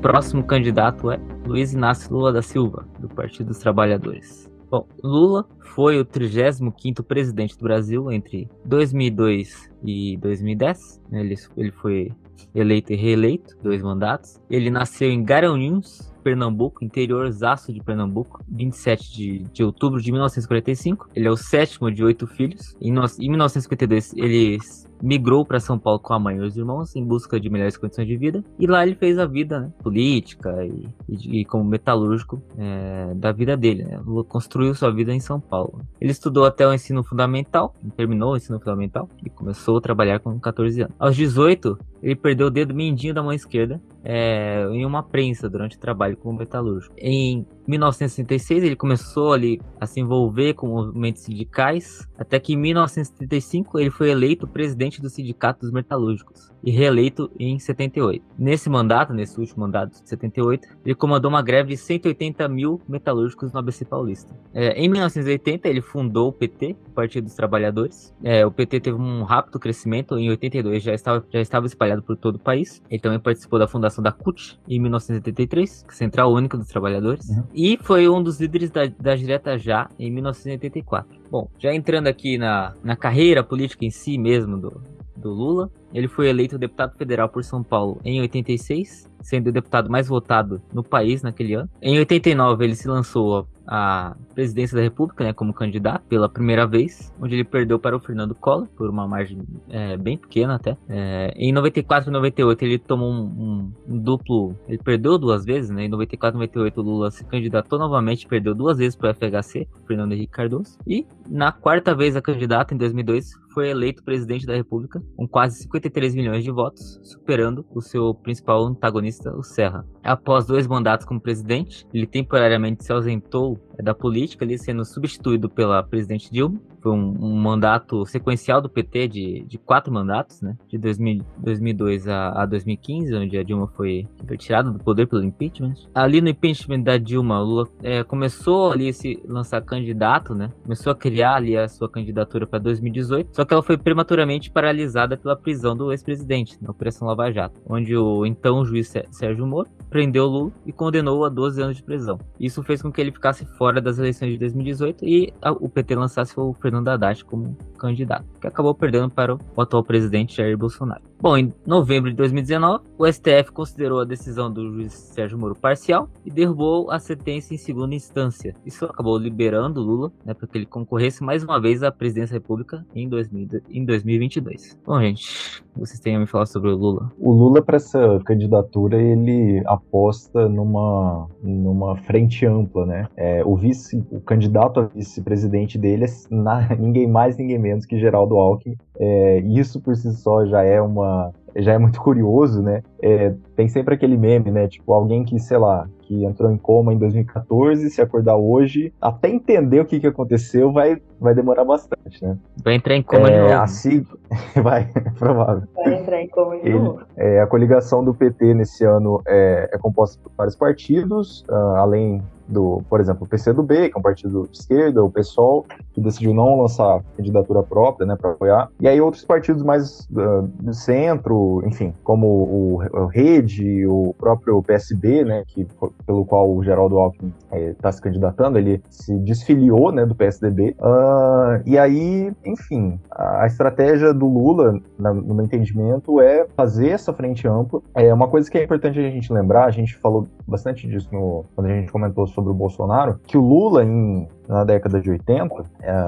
Próximo candidato é Luiz Inácio Lula da Silva, do Partido dos Trabalhadores. Bom, Lula foi o 35º presidente do Brasil entre 2002 e 2010. Ele, ele foi eleito e reeleito, dois mandatos. Ele nasceu em Garanhuns, Pernambuco, interior zaço de Pernambuco, 27 de, de outubro de 1945. Ele é o sétimo de oito filhos. Em, em 1952, ele migrou para São Paulo com a mãe e os irmãos em busca de melhores condições de vida. E lá ele fez a vida né, política e, e, e, como metalúrgico é, da vida dele. Né? Construiu sua vida em São Paulo. Ele estudou até o ensino fundamental, terminou o ensino fundamental e começou a trabalhar com 14 anos. Aos 18, ele perdeu o dedo mindinho da mão esquerda é, em uma prensa durante o trabalho como metalúrgico. Em 1966 ele começou ali a se envolver com movimentos sindicais, até que em 1975 ele foi eleito presidente do Sindicato dos Metalúrgicos e reeleito em 78. Nesse mandato, nesse último mandato de 78, ele comandou uma greve de 180 mil metalúrgicos no ABC Paulista. É, em 1980 ele fundou o PT, o Partido dos Trabalhadores. É, o PT teve um rápido crescimento, em 82 já estava, já estava espalhado por todo o país. Ele também participou da fundação da CUT em 1983, é Central Única dos Trabalhadores. Uhum e foi um dos líderes da, da Direta Já em 1984. Bom, já entrando aqui na, na carreira política em si mesmo do, do Lula, ele foi eleito deputado federal por São Paulo em 86, sendo o deputado mais votado no país naquele ano. Em 89, ele se lançou a presidência da República, né, como candidato pela primeira vez, onde ele perdeu para o Fernando Collor por uma margem é, bem pequena até. É, em 94 e 98 ele tomou um, um, um, duplo, ele perdeu duas vezes, né? Em 94 e 98 o Lula se candidatou novamente, perdeu duas vezes para o FHC, Fernando Henrique Cardoso, e na quarta vez a candidata em 2002 foi eleito presidente da República com quase 53 milhões de votos, superando o seu principal antagonista, o Serra. Após dois mandatos como presidente, ele temporariamente se ausentou da política, ali sendo substituído pela presidente Dilma. Foi um, um mandato sequencial do PT de, de quatro mandatos, né? De 2000, 2002 a, a 2015, onde a Dilma foi retirada do poder pelo impeachment. Ali no impeachment da Dilma, Lula é, começou ali a se lançar candidato, né? Começou a criar ali a sua candidatura para 2018, só que ela foi prematuramente paralisada pela prisão do ex-presidente na Operação Lava Jato, onde o então juiz Sérgio Moro prendeu Lula e condenou a 12 anos de prisão. Isso fez com que ele ficasse fora das eleições de 2018 e a, o PT lançasse o Fernando Haddad como candidato, que acabou perdendo para o atual presidente Jair Bolsonaro. Bom, em novembro de 2019, o STF considerou a decisão do juiz Sérgio Moro parcial e derrubou a sentença em segunda instância. Isso acabou liberando Lula né, para que ele concorresse mais uma vez à presidência da República em, 2000, em 2022. Bom, gente, vocês têm a me falar sobre o Lula? O Lula, para essa candidatura, ele aposta numa, numa frente ampla, né? É, o vice, o candidato a vice-presidente dele é ninguém mais, ninguém menos que Geraldo Alckmin. É, isso por si só já é uma já é muito curioso, né? É, tem sempre aquele meme, né? Tipo, alguém que, sei lá, que entrou em coma em 2014, se acordar hoje, até entender o que, que aconteceu, vai, vai demorar bastante, né? Vai entrar em coma é, de novo. Assim, vai, é provável. Vai entrar em coma de Ele, novo. é, a coligação do PT nesse ano é, é composta por vários partidos, uh, além do, por exemplo, o PCdoB, que é um partido de esquerda, o PSOL, que decidiu não lançar candidatura própria, né, para apoiar. E aí outros partidos mais uh, do centro, enfim, como o, o Rede, o próprio PSB, né, que pelo qual o Geraldo Alckmin está é, se candidatando, ele se desfiliou, né, do PSDB. Uh, e aí, enfim, a, a estratégia do Lula, na, no meu entendimento, é fazer essa frente ampla. É uma coisa que é importante a gente lembrar, a gente falou bastante disso no, quando a gente comentou sobre o Bolsonaro, que o Lula, em, na década de 80 uh,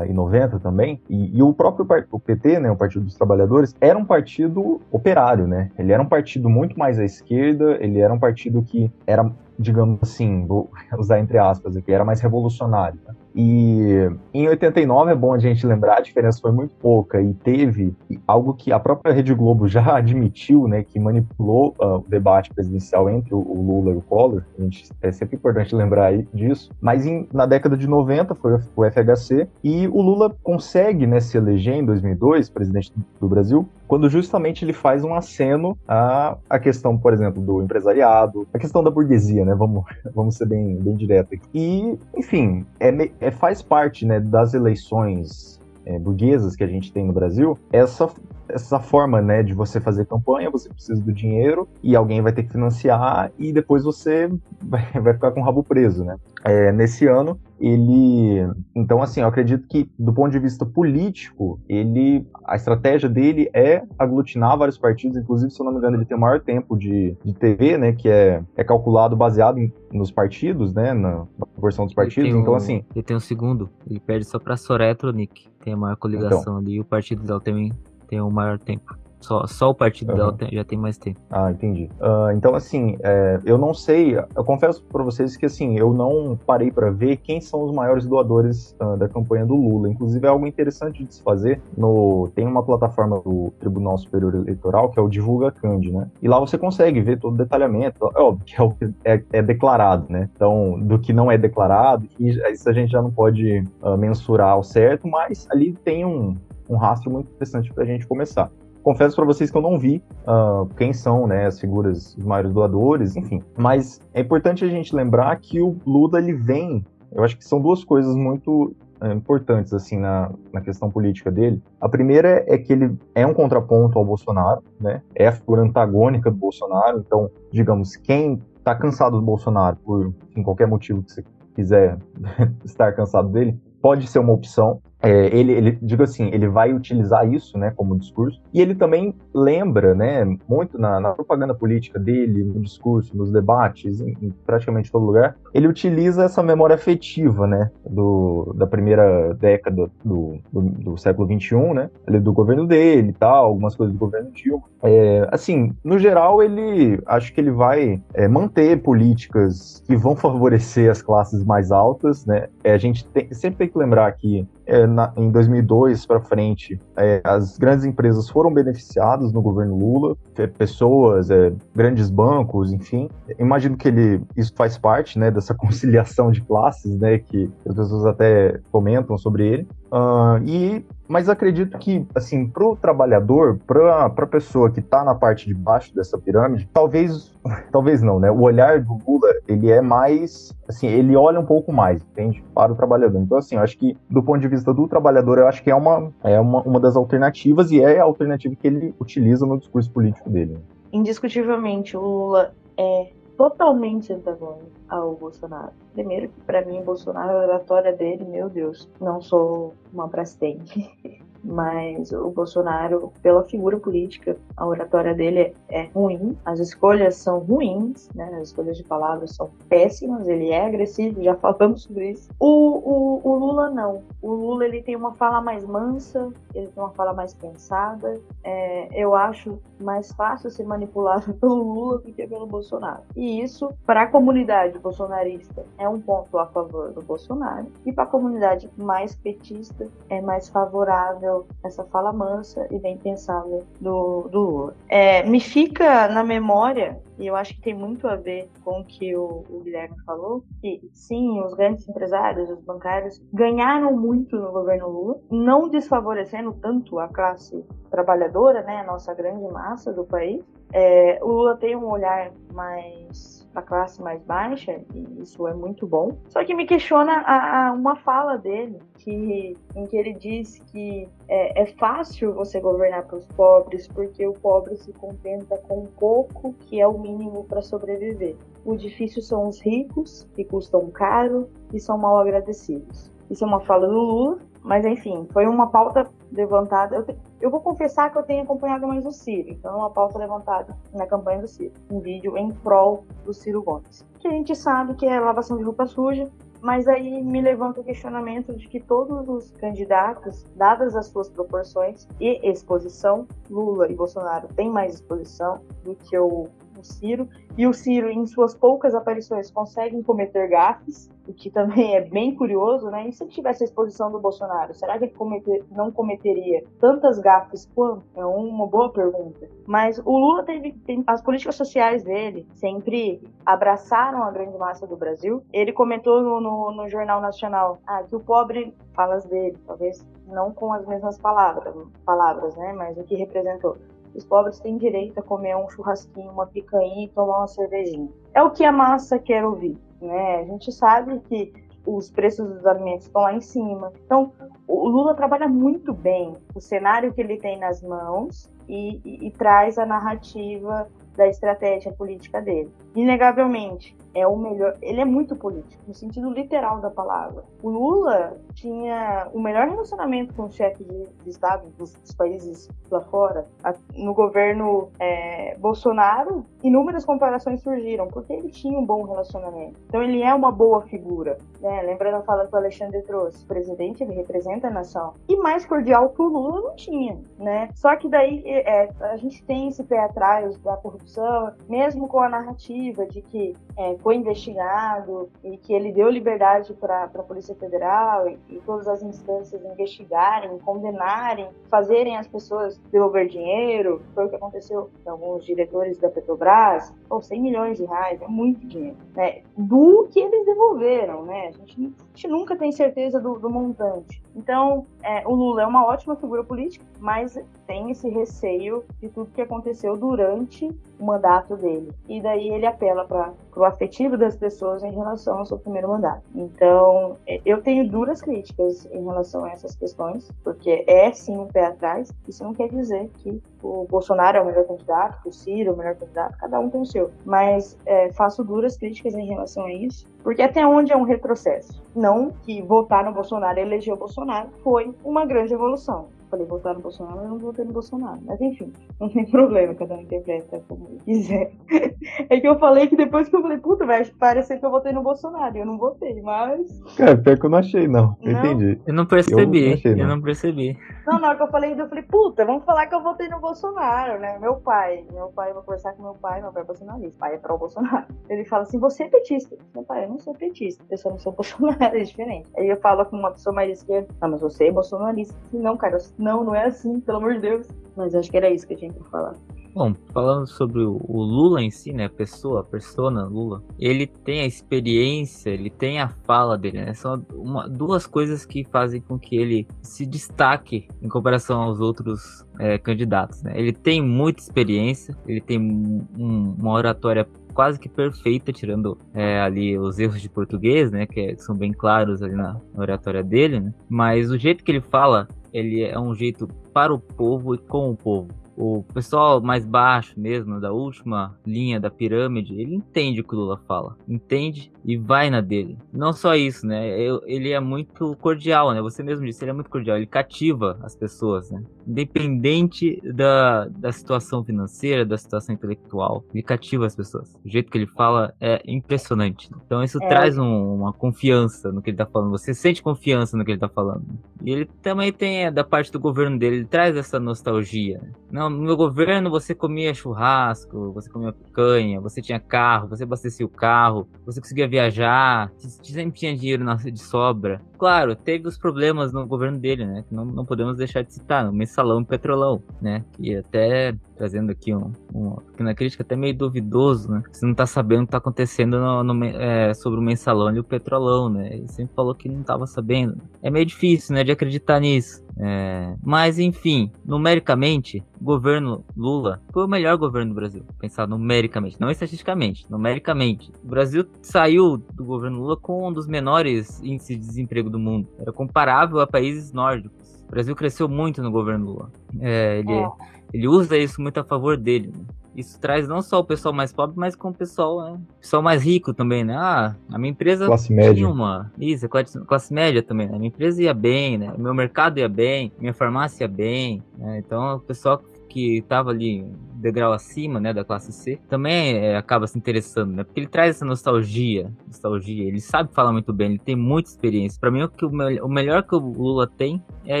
e 90 também, e, e o próprio o PT, né, o Partido dos Trabalhadores, era um partido operário, né? Ele era um partido muito mais à esquerda, ele era um partido que era digamos assim, vou usar entre aspas aqui, era mais revolucionário. Né? E em 89 é bom a gente lembrar, a diferença foi muito pouca e teve algo que a própria Rede Globo já admitiu, né, que manipulou uh, o debate presidencial entre o, Lula e o Collor. A gente, é sempre importante lembrar disso. Mas em, na década de 90 foi o FHC e o Lula consegue, né, se eleger em 2002 presidente do Brasil quando justamente ele faz um aceno à, à questão, por exemplo, do empresariado, a questão da burguesia, né? Vamos, vamos ser bem, bem direto aqui. E, enfim, é, é, faz parte né, das eleições é, burguesas que a gente tem no Brasil, essa, essa forma né, de você fazer campanha, você precisa do dinheiro e alguém vai ter que financiar e depois você vai, vai ficar com o rabo preso. Né? É, nesse ano, ele. Então, assim, eu acredito que, do ponto de vista político, ele. A estratégia dele é aglutinar vários partidos, inclusive, se eu não me engano, ele tem o maior tempo de, de TV, né? Que é, é calculado baseado em, nos partidos, né? Na, na proporção dos partidos. Então, assim. Ele tem um segundo, ele perde só pra Soraya Tronic, tem a maior coligação então, ali, e o partido dela também tem o maior tempo. Só, só o partido uhum. dela tem, já tem mais tempo. Ah, entendi. Uh, então, assim, é, eu não sei, eu confesso para vocês que, assim, eu não parei para ver quem são os maiores doadores uh, da campanha do Lula. Inclusive, é algo interessante de se fazer. No, tem uma plataforma do Tribunal Superior Eleitoral, que é o Divulga Cand, né? E lá você consegue ver todo o detalhamento. É óbvio que é, é, é, declarado, né? Então, do que não é declarado, isso a gente já não pode uh, mensurar ao certo, mas ali tem um, um rastro muito interessante para a gente começar confesso para vocês que eu não vi uh, quem são né, as figuras, os maiores doadores, enfim. Mas é importante a gente lembrar que o Lula ele vem. Eu acho que são duas coisas muito uh, importantes assim na, na questão política dele. A primeira é que ele é um contraponto ao Bolsonaro, né? É a figura antagônica do Bolsonaro. Então, digamos, quem está cansado do Bolsonaro por em qualquer motivo que você quiser estar cansado dele, pode ser uma opção. É, ele, ele, digo assim, ele vai utilizar isso, né, como discurso, e ele também lembra, né, muito na, na propaganda política dele, no discurso, nos debates, em, em, praticamente todo lugar, ele utiliza essa memória afetiva, né, do, da primeira década do, do, do século XXI, né, do governo dele e tal, algumas coisas do governo Dilma. É, assim, no geral, ele, acho que ele vai é, manter políticas que vão favorecer as classes mais altas, né, é, a gente tem, sempre tem que lembrar que é, na, em 2002 para frente, é, as grandes empresas foram beneficiadas no governo Lula, é, pessoas, é, grandes bancos, enfim. Imagino que ele isso faz parte, né, dessa conciliação de classes, né, que as pessoas até comentam sobre ele. Uh, e mas acredito que, assim, para o trabalhador, para a pessoa que está na parte de baixo dessa pirâmide, talvez, talvez não, né? O olhar do Lula, ele é mais, assim, ele olha um pouco mais, entende? Para o trabalhador. Então, assim, eu acho que, do ponto de vista do trabalhador, eu acho que é uma, é uma, uma das alternativas e é a alternativa que ele utiliza no discurso político dele. Indiscutivelmente, o Lula é totalmente antagônico ao Bolsonaro. Primeiro que para mim Bolsonaro a oratória dele, meu Deus, não sou uma brastente. mas o Bolsonaro, pela figura política, a oratória dele é ruim, as escolhas são ruins, né? as escolhas de palavras são péssimas, ele é agressivo, já falamos sobre isso. O, o, o Lula não. O Lula ele tem uma fala mais mansa, ele tem uma fala mais pensada. É, eu acho mais fácil ser manipulado pelo Lula do que pelo Bolsonaro. E isso, para a comunidade bolsonarista, é um ponto a favor do Bolsonaro, e para a comunidade mais petista, é mais favorável essa fala mansa e bem pensada do, do Lula. É, me fica na memória, e eu acho que tem muito a ver com o que o, o Guilherme falou, que sim, os grandes empresários, os bancários, ganharam muito no governo Lula, não desfavorecendo tanto a classe trabalhadora, né, a nossa grande massa do país. É, o Lula tem um olhar mais da classe mais baixa, e isso é muito bom. Só que me questiona a, a uma fala dele, que, em que ele diz que é, é fácil você governar para os pobres, porque o pobre se contenta com pouco, que é o mínimo para sobreviver. O difícil são os ricos, que custam caro e são mal agradecidos. Isso é uma fala do Lula, mas enfim, foi uma pauta levantada. Eu, eu vou confessar que eu tenho acompanhado mais o Ciro, então é uma pauta levantada na campanha do Ciro, um vídeo em prol do Ciro Gomes, que a gente sabe que é lavação de roupa suja, mas aí me levanta o questionamento de que todos os candidatos, dadas as suas proporções e exposição, Lula e Bolsonaro têm mais exposição do que o o Ciro, e o Ciro, em suas poucas aparições, conseguem cometer gafes, o que também é bem curioso, né? E se tivesse a exposição do Bolsonaro, será que ele cometer, não cometeria tantas gafes quanto? É uma boa pergunta. Mas o Lula teve, tem, as políticas sociais dele sempre abraçaram a grande massa do Brasil. Ele comentou no, no, no Jornal Nacional ah, que o pobre, falas dele, talvez não com as mesmas palavras, palavras, né? Mas o que representou os pobres têm direito a comer um churrasquinho, uma picanha e tomar uma cervejinha. É o que a massa quer ouvir, né? A gente sabe que os preços dos alimentos estão lá em cima. Então, o Lula trabalha muito bem o cenário que ele tem nas mãos e, e, e traz a narrativa da estratégia política dele. Inegavelmente, é o melhor. Ele é muito político, no sentido literal da palavra. O Lula tinha o melhor relacionamento com o chefe de, de Estado dos, dos, países lá fora. No governo é, Bolsonaro, inúmeras comparações surgiram, porque ele tinha um bom relacionamento. Então, ele é uma boa figura. Né? Lembrando a fala que o Alexandre trouxe: o presidente ele representa a nação. E mais cordial que o Lula não tinha. Né? Só que daí é, a gente tem esse pé atrás da corrupção, mesmo com a narrativa de que é, foi investigado e que ele deu liberdade para a Polícia Federal e, e, todas as instâncias investigarem, condenarem, fazerem as pessoas devolver dinheiro, foi o que aconteceu com alguns diretores da Petrobras, ou 100 milhões de reais, é muito dinheiro, né? Do que eles devolveram, né? A gente, a gente nunca tem certeza do, do montante. Então, é, o Lula é uma ótima figura política, mas tem esse receio de tudo que aconteceu durante o mandato dele. E daí ele apela para o afetivo das pessoas em relação ao seu primeiro mandato. Então, é, eu tenho duras críticas em relação a essas questões, porque é sim um pé atrás. Isso não quer dizer que o Bolsonaro é o melhor candidato, que o Ciro é o melhor candidato, cada um tem o seu. Mas é, faço duras críticas em relação a isso, porque até onde é um retrocesso? Não que votar no Bolsonaro e eleger o Bolsonaro foi uma grande evolução falei votar no Bolsonaro, eu não votei no Bolsonaro. Mas enfim, não tem problema, cada um interpreta como quiser. É que eu falei que depois que eu falei, puta, vai parecer que eu votei no Bolsonaro. Eu não votei, mas. Cara, pior que eu não achei, não. não? Entendi. Eu não percebi. Eu não, achei, não. eu não percebi. Não, na hora que eu falei, eu falei, puta, vamos falar que eu votei no Bolsonaro, né? Meu pai, meu pai, eu vou conversar com meu pai, meu pai é bolsonarista, pai é pró Bolsonaro. Ele fala assim, você é petista. Meu pai, eu não sou petista, eu só não sou bolsonaro, é diferente. Aí eu falo com uma pessoa mais esquerda, não, mas você é bolsonarista. Não, cara, não, não é assim, pelo amor de Deus. Mas acho que era isso que eu tinha que falar. Bom, falando sobre o Lula em si, né, a pessoa, a persona Lula, ele tem a experiência, ele tem a fala dele, né, são uma, duas coisas que fazem com que ele se destaque em comparação aos outros é, candidatos, né. Ele tem muita experiência, ele tem um, uma oratória quase que perfeita, tirando é, ali os erros de português, né, que são bem claros ali na oratória dele, né, mas o jeito que ele fala ele é um jeito para o povo e com o povo. O pessoal mais baixo mesmo, da última linha da pirâmide, ele entende o que o Lula fala. Entende e vai na dele. Não só isso, né? Ele é muito cordial, né? Você mesmo disse, ele é muito cordial. Ele cativa as pessoas, né? Independente da, da situação financeira, da situação intelectual. Ele cativa as pessoas. O jeito que ele fala é impressionante. Então isso é. traz um, uma confiança no que ele tá falando. Você sente confiança no que ele tá falando. E ele também tem, é, da parte do governo dele, ele traz essa nostalgia. Não, no meu governo você comia churrasco, você comia picanha, você tinha carro, você abastecia o carro, você conseguia viajar, sempre tinha dinheiro de sobra. Claro, teve os problemas no governo dele, né? Que não, não podemos deixar de citar, no mensalão e petrolão, né? Que até trazendo aqui um, uma pequena crítica, até meio duvidoso, né? Você não tá sabendo o que tá acontecendo no, no, é, sobre o mensalão e o petrolão, né? Ele sempre falou que não tava sabendo. É meio difícil, né, de acreditar nisso. É, mas enfim, numericamente, o governo Lula foi o melhor governo do Brasil. Pensar numericamente, não estatisticamente, numericamente. O Brasil saiu do governo Lula com um dos menores índices de desemprego do mundo. Era comparável a países nórdicos. O Brasil cresceu muito no governo Lula. É, ele, é. ele usa isso muito a favor dele. Né? Isso traz não só o pessoal mais pobre, mas com o pessoal, né? pessoal mais rico também, né? Ah, a minha empresa classe média. uma. Isso, classe, classe média também, né? A minha empresa ia bem, né? Meu mercado ia bem, minha farmácia ia bem. Né? Então o pessoal que estava ali degrau acima, né, da classe C, também é, acaba se interessando, né? Porque ele traz essa nostalgia, nostalgia. Ele sabe falar muito bem, ele tem muita experiência. Para mim, o, que o, o, melhor que o Lula tem é a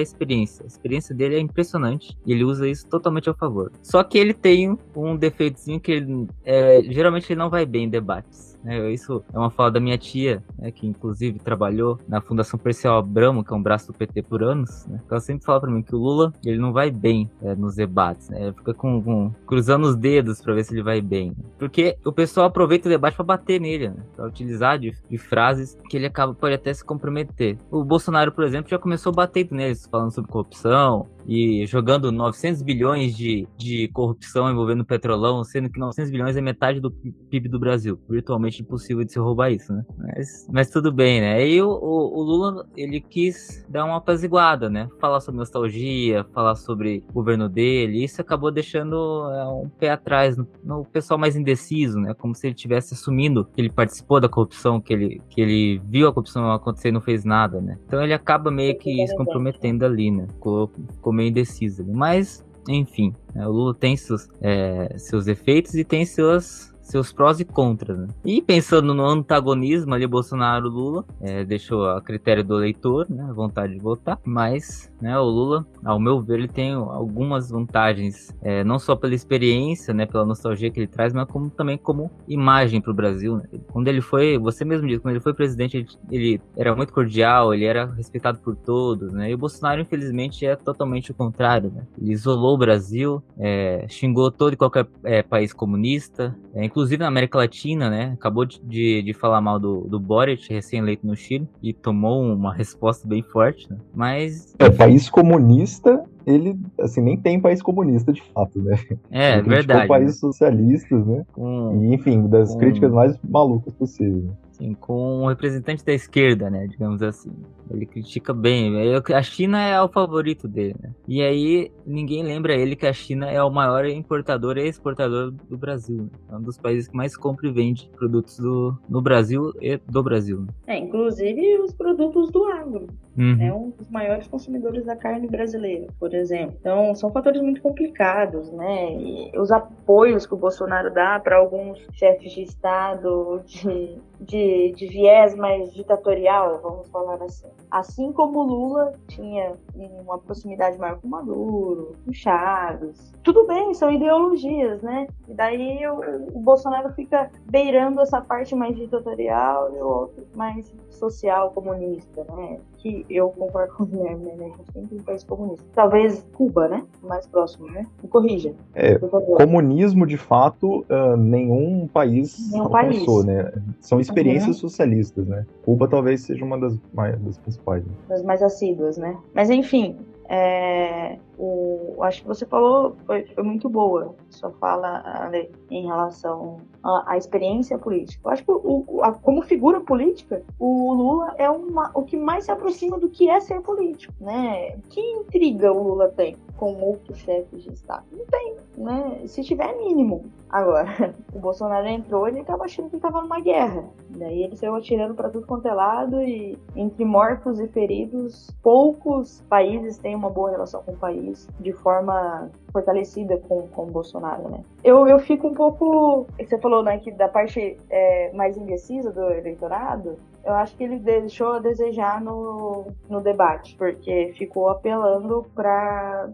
experiência. A experiência dele é impressionante e ele usa isso totalmente a favor. Só que ele tem um defeitozinho que ele, é, geralmente ele não vai bem em debates. Né? Isso é uma fala da minha tia, né, que inclusive trabalhou na Fundação Percial Abramo, que é um braço do PT por anos. Né? Ela sempre fala para mim que o Lula ele não vai bem é, nos debates, né? Ele fica com, com, cruzando os dedos para ver se ele vai bem. Porque o pessoal aproveita o debate para bater nele, né? para utilizar de, de, frases que ele acaba pode até se comprometer. O Bolsonaro, por exemplo, já começou batendo neles, falando sobre corrupção, e jogando 900 bilhões de, de corrupção envolvendo o petrolão, sendo que 900 bilhões é metade do PIB do Brasil. Virtualmente impossível de se roubar isso, né? Mas, mas tudo bem, né? E o, o, o, Lula, ele quis dar uma apaziguada, né? Falar sobre nostalgia, falar sobre o governo dele. Isso acabou deixando é, um pé atrás no, no, pessoal mais indeciso, né? Como se ele tivesse assumindo que ele participou da corrupção, que ele, que ele viu a corrupção acontecer e não fez nada, né? Então ele acaba meio que se comprometendo ali, né? Ficou, ficou ficou meio indecisa. Mas, enfim, né, o Lula tem seus, é, seus efeitos e tem seus seus prós e contras. Né? E pensando no antagonismo ali, Bolsonaro-Lula, é, deixou a critério do eleitor, né, a vontade de votar, mas né, o Lula, ao meu ver, ele tem algumas vantagens, é, não só pela experiência, né, pela nostalgia que ele traz, mas como, também como imagem para o Brasil. Né? Quando ele foi, você mesmo disse, quando ele foi presidente, ele, ele, era muito cordial, ele era respeitado por todos, né? E o Bolsonaro, infelizmente, é totalmente o contrário, né? Ele isolou o Brasil, é, xingou todo e qualquer é, país comunista, é, inclusive na América Latina, né? Acabou de, de, de falar mal do, do Boric, recém-eleito no Chile, e tomou uma resposta bem forte, né? Mas. É, país comunista ele, assim, nem tem país comunista de fato, né? É, ele verdade. países socialistas, né? Hum, e, enfim, das hum. críticas mais malucas possíveis. Sim, com um representante da esquerda, né? Digamos assim. Ele critica bem. A China é o favorito dele, né? E aí ninguém lembra ele que a China é o maior importador e exportador do Brasil. Né? É um dos países que mais compra e vende produtos do, no Brasil e do Brasil. Né? É, inclusive os produtos do agro. Uhum. É um dos maiores consumidores da carne brasileira, por exemplo. Então, são fatores muito complicados, né? E os apoios que o Bolsonaro dá para alguns chefes de Estado de, de, de viés mais ditatorial, vamos falar assim. Assim como Lula tinha uma proximidade maior com Maduro, com Chaves. Tudo bem, são ideologias, né? E daí o, o Bolsonaro fica beirando essa parte mais ditatorial e o outro mais social, comunista, né? Que eu concordo com o Guilherme, né? A gente tem um país comunista. Talvez Cuba, né? Mais próximo, né? Me corrija. É, comunismo, de fato, uh, nenhum país nenhum alcançou, país. né? São experiências uhum. socialistas, né? Cuba talvez seja uma das, das principais. Né? Das mais assíduas, né? Mas enfim, É, o, acho que você falou foi, foi muito boa. Só fala Ale, em relação à, experiência política. Eu acho que o, a, como figura política, o Lula é uma, o que mais se aproxima do que é ser político, né? Que intriga o Lula tem com outros chefes de Estado? Não tem, né? Se tiver mínimo. Agora, o Bolsonaro entrou, ele estava achando que estava numa guerra. Daí ele saiu atirando para tudo quanto é lado e entre mortos e feridos, poucos países têm uma boa relação com o país de forma fortalecida com, com o Bolsonaro, né? Eu, eu fico um pouco. Você falou, né, que da parte é, mais indecisa do eleitorado, eu acho que ele deixou a desejar no, no debate, porque ficou apelando para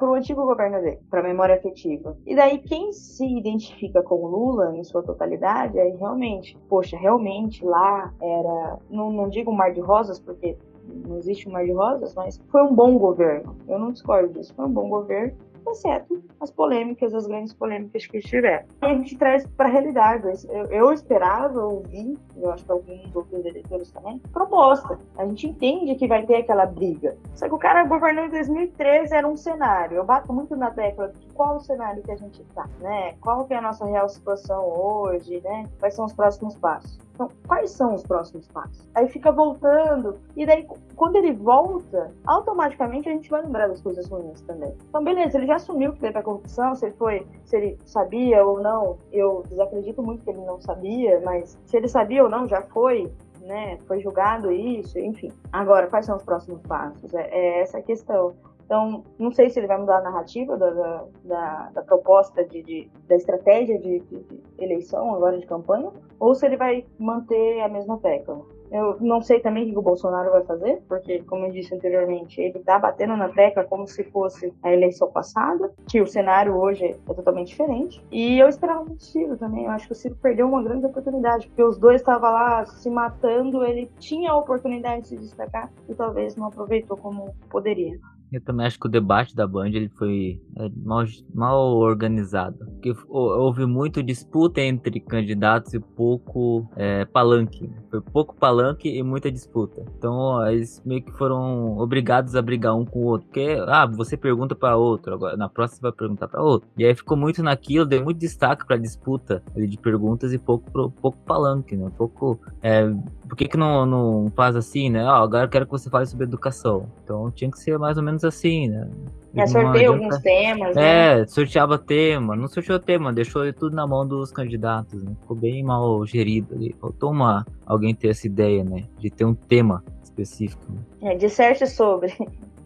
o antigo governo dele, para a memória afetiva. E daí, quem se identifica com Lula em sua totalidade, aí realmente, poxa, realmente lá era, não, não digo um mar de rosas, porque não existe um mar de rosas, mas foi um bom governo. Eu não discordo disso, foi um bom governo exceto as polêmicas, as grandes polêmicas que estiveram. E a gente traz para a realidade. Eu, eu, esperava ouvir, eu acho que alguns outros eleitores também, proposta. A gente entende que vai ter aquela briga. Só que o cara governou em 2013 era um cenário. Eu bato muito na tecla de qual o cenário que a gente está, né? Qual que é a nossa real situação hoje, né? Quais são os próximos passos? Então, quais são os próximos passos? Aí fica voltando, e daí, quando ele volta, automaticamente a gente vai lembrar das coisas ruins também. Então, beleza, ele já assumiu que teve a corrupção, se ele foi, se ele sabia ou não, eu desacredito muito que ele não sabia, mas se ele sabia ou não, já foi, né? Foi julgado isso, enfim. Agora, quais são os próximos passos? É, é essa a questão. Então, não sei se ele vai mudar a narrativa da, da, da proposta de, de, da estratégia de, de, eleição agora de campanha, ou se ele vai manter a mesma tecla. Eu não sei também o que o Bolsonaro vai fazer, porque, como eu disse anteriormente, ele está batendo na tecla como se fosse a eleição passada, que o cenário hoje é totalmente diferente. E eu esperava muito Ciro também. Eu acho que o Ciro perdeu uma grande oportunidade, porque os dois estavam lá se matando, ele tinha a oportunidade de se destacar e talvez não aproveitou como poderia. Eu também acho que o debate da Band ele foi é, mal, mal organizado. Porque houve muito disputa entre candidatos e pouco é, palanque. Foi pouco palanque e muita disputa. Então eles meio que foram obrigados a brigar um com o outro. Porque, ah, você pergunta para outro, agora na próxima você vai perguntar para outro. E aí ficou muito naquilo, deu muito destaque pra disputa de perguntas e pouco, pouco palanque, né? Pouco. É, por que, que não, não faz assim, né? Agora eu quero que você fale sobre educação. Então tinha que ser mais ou menos menos assim, né? É, sorteio alguns temas, né? É, sorteava tema, não sorteou tema, deixou tudo na mão dos candidatos, né? Ficou bem mal gerido ali. Faltou uma, alguém ter essa ideia, né? De ter um tema específico. Né? É, disserte sobre.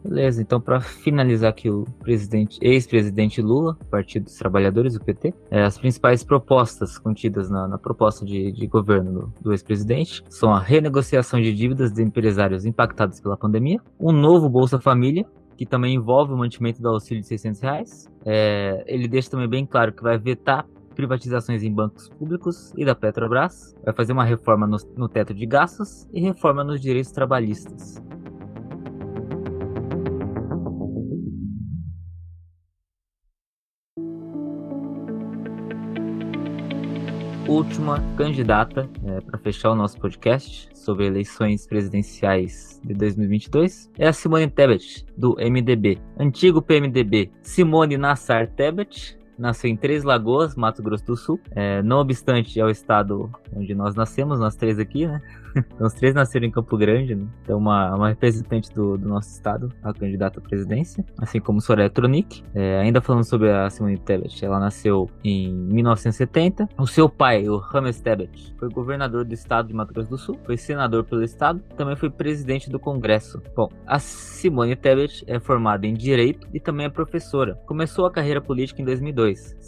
Beleza, então para finalizar aqui o presidente, ex-presidente Lula, Partido dos Trabalhadores, o PT, é, as principais propostas contidas na, na proposta de, de governo do, do ex-presidente são a renegociação de dívidas de empresários impactados pela pandemia, um novo Bolsa Família, que também envolve o mantimento do auxílio de 600 reais. É, ele deixa também bem claro que vai vetar privatizações em bancos públicos e da Petrobras, vai fazer uma reforma no, no teto de gastos e reforma nos direitos trabalhistas. Última candidata é, para fechar o nosso podcast sobre eleições presidenciais de 2022 é a Simone Tebet, do MDB. Antigo PMDB, Simone Nassar Tebet, nasceu em Três Lagoas, Mato Grosso do Sul. É, não obstante, é o estado onde nós nascemos, nós três aqui, né? Então, os três nasceram em Campo Grande, né? Então, uma, uma representante do, do nosso estado, a candidata à presidência, assim como Soraya Tronic. É, ainda falando sobre a Simone Tebet, ela nasceu em 1970. O seu pai, o Rames Tebet, foi governador do estado de Mato Grosso do Sul, foi senador pelo estado, também foi presidente do Congresso. Bom, a Simone Tebet é formada em Direito e também é professora. Começou a carreira política em 2002,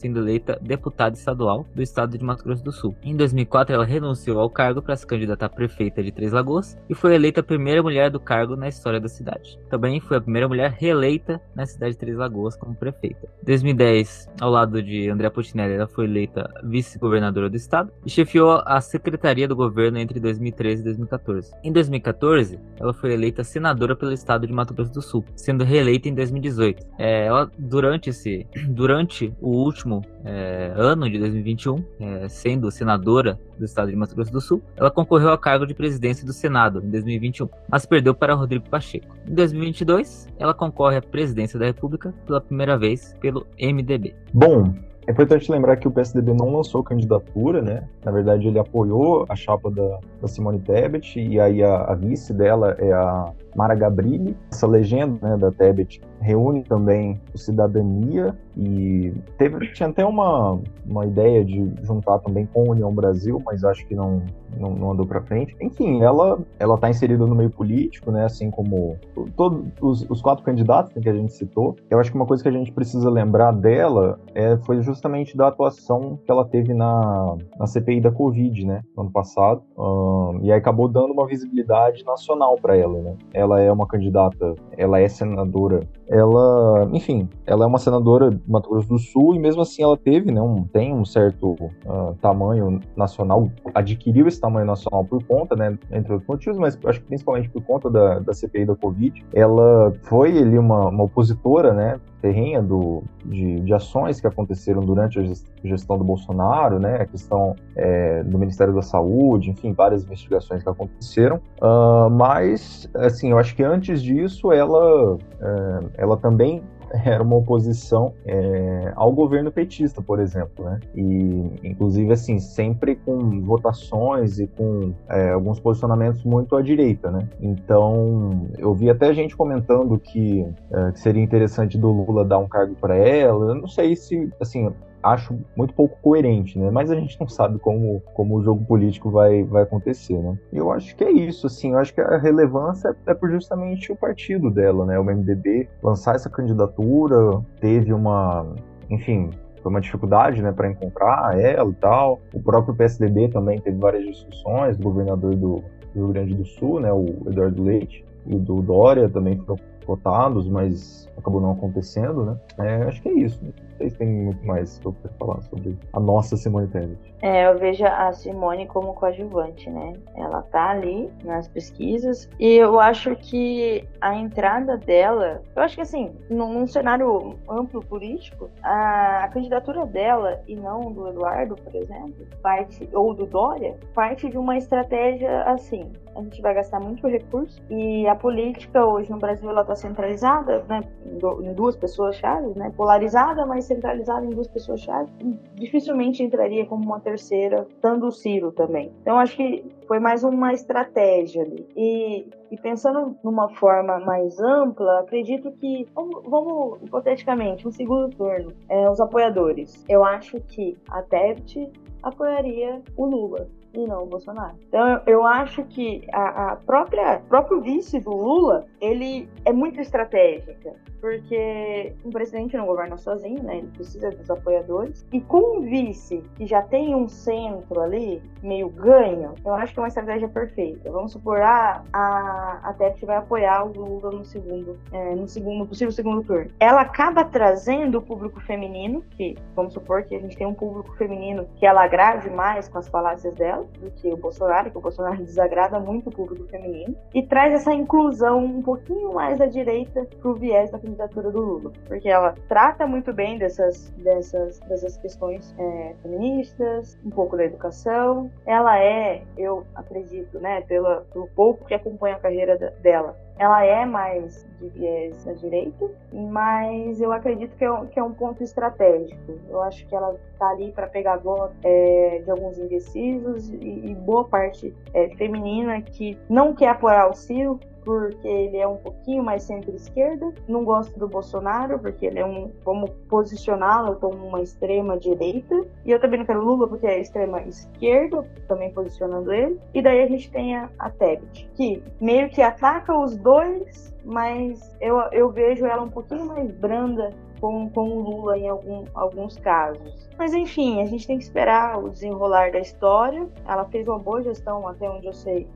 sendo eleita deputada estadual do estado de Mato Grosso do Sul. Em 2004, ela renunciou ao cargo para se candidatar a prefeita de Três Lagoas e foi eleita a primeira mulher do cargo na história da cidade. Também foi a primeira mulher reeleita na cidade de Três Lagoas como prefeita. Em 2010, ao lado de André Putinelli, ela foi eleita vice-governadora do estado e chefiou a secretaria do governo entre 2013 e 2014. Em 2014, ela foi eleita senadora pelo estado de Mato Grosso do Sul, sendo reeleita em 2018. É, ela, durante esse, durante o último é, ano de 2021, é, sendo senadora do estado de Mato Grosso do Sul, ela concorreu ao cargo de presidência do Senado em 2021, mas perdeu para Rodrigo Pacheco. Em 2022, ela concorre à presidência da República pela primeira vez pelo MDB. Bom, é importante lembrar que o PSDB não lançou candidatura, né? Na verdade, ele apoiou a chapa da, da Simone Tebet e aí a, a, vice dela é a Mara Gabrilli. Essa legenda né, da Tebet reúne também o Cidadania e teve, tinha até uma, uma ideia de juntar também com a União Brasil, mas acho que não, não, não andou para frente. Enfim, ela ela está inserida no meio político, né? Assim como todos os, quatro candidatos que a gente citou. Eu acho que uma coisa que a gente precisa lembrar dela é, foi justamente da atuação que ela teve na, na CPI da Covid, né? No ano passado. Um, e aí acabou dando uma visibilidade nacional para ela, né? Ela é uma candidata, ela é senadora ela, enfim, ela é uma senadora do Mato Grosso do Sul e mesmo assim ela teve, né, um, tem um certo uh, tamanho nacional, adquiriu esse tamanho nacional por conta, né, entre outros motivos, mas acho que principalmente por conta da, da CPI da Covid. Ela foi ali uma, uma opositora, né, terrena do, de, de, ações que aconteceram durante a gestão do Bolsonaro, né, a questão é, do Ministério da Saúde, enfim, várias investigações que aconteceram. Uh, mas, assim, eu acho que antes disso ela, é, ela também era uma oposição é, ao governo petista, por exemplo, né? E, inclusive, assim, sempre com votações e com é, alguns posicionamentos muito à direita, né? Então, eu vi até gente comentando que, é, que seria interessante do Lula dar um cargo para ela. Eu não sei se, assim, acho muito pouco coerente, né? Mas a gente não sabe como, como o jogo político vai, vai acontecer, né? E eu acho que é isso, assim, eu acho que a relevância é por justamente o partido dela, né? O MDB lançar essa candidatura, teve uma, enfim, foi uma dificuldade, né, para encontrar ela e tal. O próprio PSDB também teve várias discussões, do governador do Rio Grande do Sul, né, o Eduardo Leite, e do Dória também foram votados, mas acabou não acontecendo, né? É, acho que é isso. Né? Vocês têm muito mais para falar sobre a nossa Simone Tebet. É, eu vejo a Simone como coadjuvante, né? Ela tá ali nas pesquisas e eu acho que a entrada dela, eu acho que assim, num, num cenário amplo político, a, a, candidatura dela e não do Eduardo, por exemplo, parte ou do Dória, parte de uma estratégia assim. A gente vai gastar muito recurso e a política hoje no Brasil ela está centralizada, né, em duas pessoas chaves, né, polarizada, mas centralizada em duas pessoas chaves. Dificilmente entraria como uma terceira, estando o Ciro também. Então acho que foi mais uma estratégia ali. E, e pensando numa forma mais ampla, acredito que, vamos, vamos hipoteticamente, um segundo turno, é, os apoiadores. Eu acho que a Tebet apoiaria o Lula e não o Bolsonaro. Então eu acho que a, a própria próprio vice do Lula ele é muito estratégica porque um presidente não governa sozinho, né? Ele precisa dos apoiadores. E com um vice que já tem um centro ali, meio ganho, eu acho que é uma estratégia perfeita. Vamos supor, ah, a, a TEPT vai apoiar o Lula no segundo, é, no segundo, possível segundo turno. Ela acaba trazendo o público feminino, que vamos supor que a gente tem um público feminino que ela agrade mais com as falácias dela do que o Bolsonaro, que o Bolsonaro desagrada muito o público feminino, e traz essa inclusão um pouquinho mais da direita pro viés da candidatura do Lula, porque ela trata muito bem dessas, dessas, dessas questões é, feministas, um pouco da educação. Ela é, eu acredito, né, pela, pelo pouco que acompanha a carreira dela, ela é mais de viés da direita, mas eu acredito que é um, que é um ponto estratégico. Eu acho que ela está ali para pegar voto é, de alguns indecisos e, e boa parte é, feminina que não quer apoiar o Ciro, porque ele é um pouquinho mais centro-esquerda. Não gosto do Bolsonaro, porque ele é um. Vamos posicioná-lo como uma extrema-direita. E eu também não quero Lula, porque é extrema-esquerda, também posicionando ele. E daí a gente tem a, a Tebet, que meio que ataca os dois, mas eu, eu vejo ela um pouquinho mais branda com, com o Lula em algum, alguns casos. Mas enfim, a gente tem que esperar o desenrolar da história. Ela fez uma boa gestão, até onde eu sei,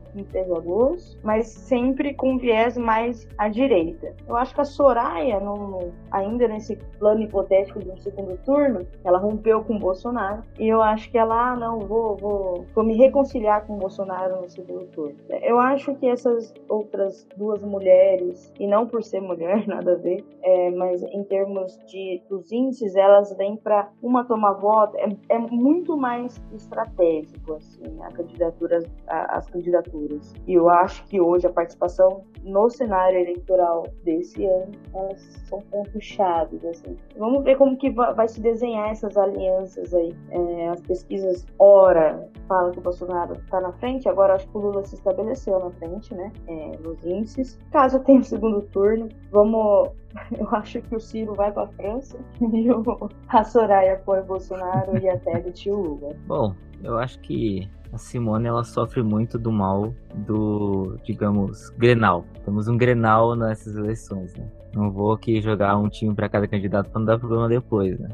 Lagoas, mas sempre com viés mais à direita. Eu acho que a Soraya, no, ainda nesse plano hipotético de um segundo turno, ela rompeu com o Bolsonaro e eu acho que ela, ah, não, vou, vou, vou me reconciliar com o Bolsonaro no segundo turno. Eu acho que essas outras duas mulheres, e não por ser mulher, nada a ver, é, mas em termos de dos índices, elas vêm para uma tomar voto, é, é, muito mais estratégico, assim, a candidatura, a, as candidaturas. E eu acho que hoje a participação no cenário eleitoral desse ano, elas são pontos chaves, assim. Vamos ver como que vai, se desenhar essas alianças aí. É, as pesquisas, ora, falam que o Bolsonaro está na frente, agora acho que o Lula se estabeleceu na frente, né, é, nos índices. Caso tenha um segundo turno, vamos eu acho que o Ciro vai para a França e o, a Soraya o Bolsonaro e a Tebet o Lula. Bom, eu acho que a Simone ela sofre muito do mal do, digamos, Grenal. Temos um Grenal nessas eleições, né? Não vou aqui jogar um time para cada candidato para não dar problema depois, né?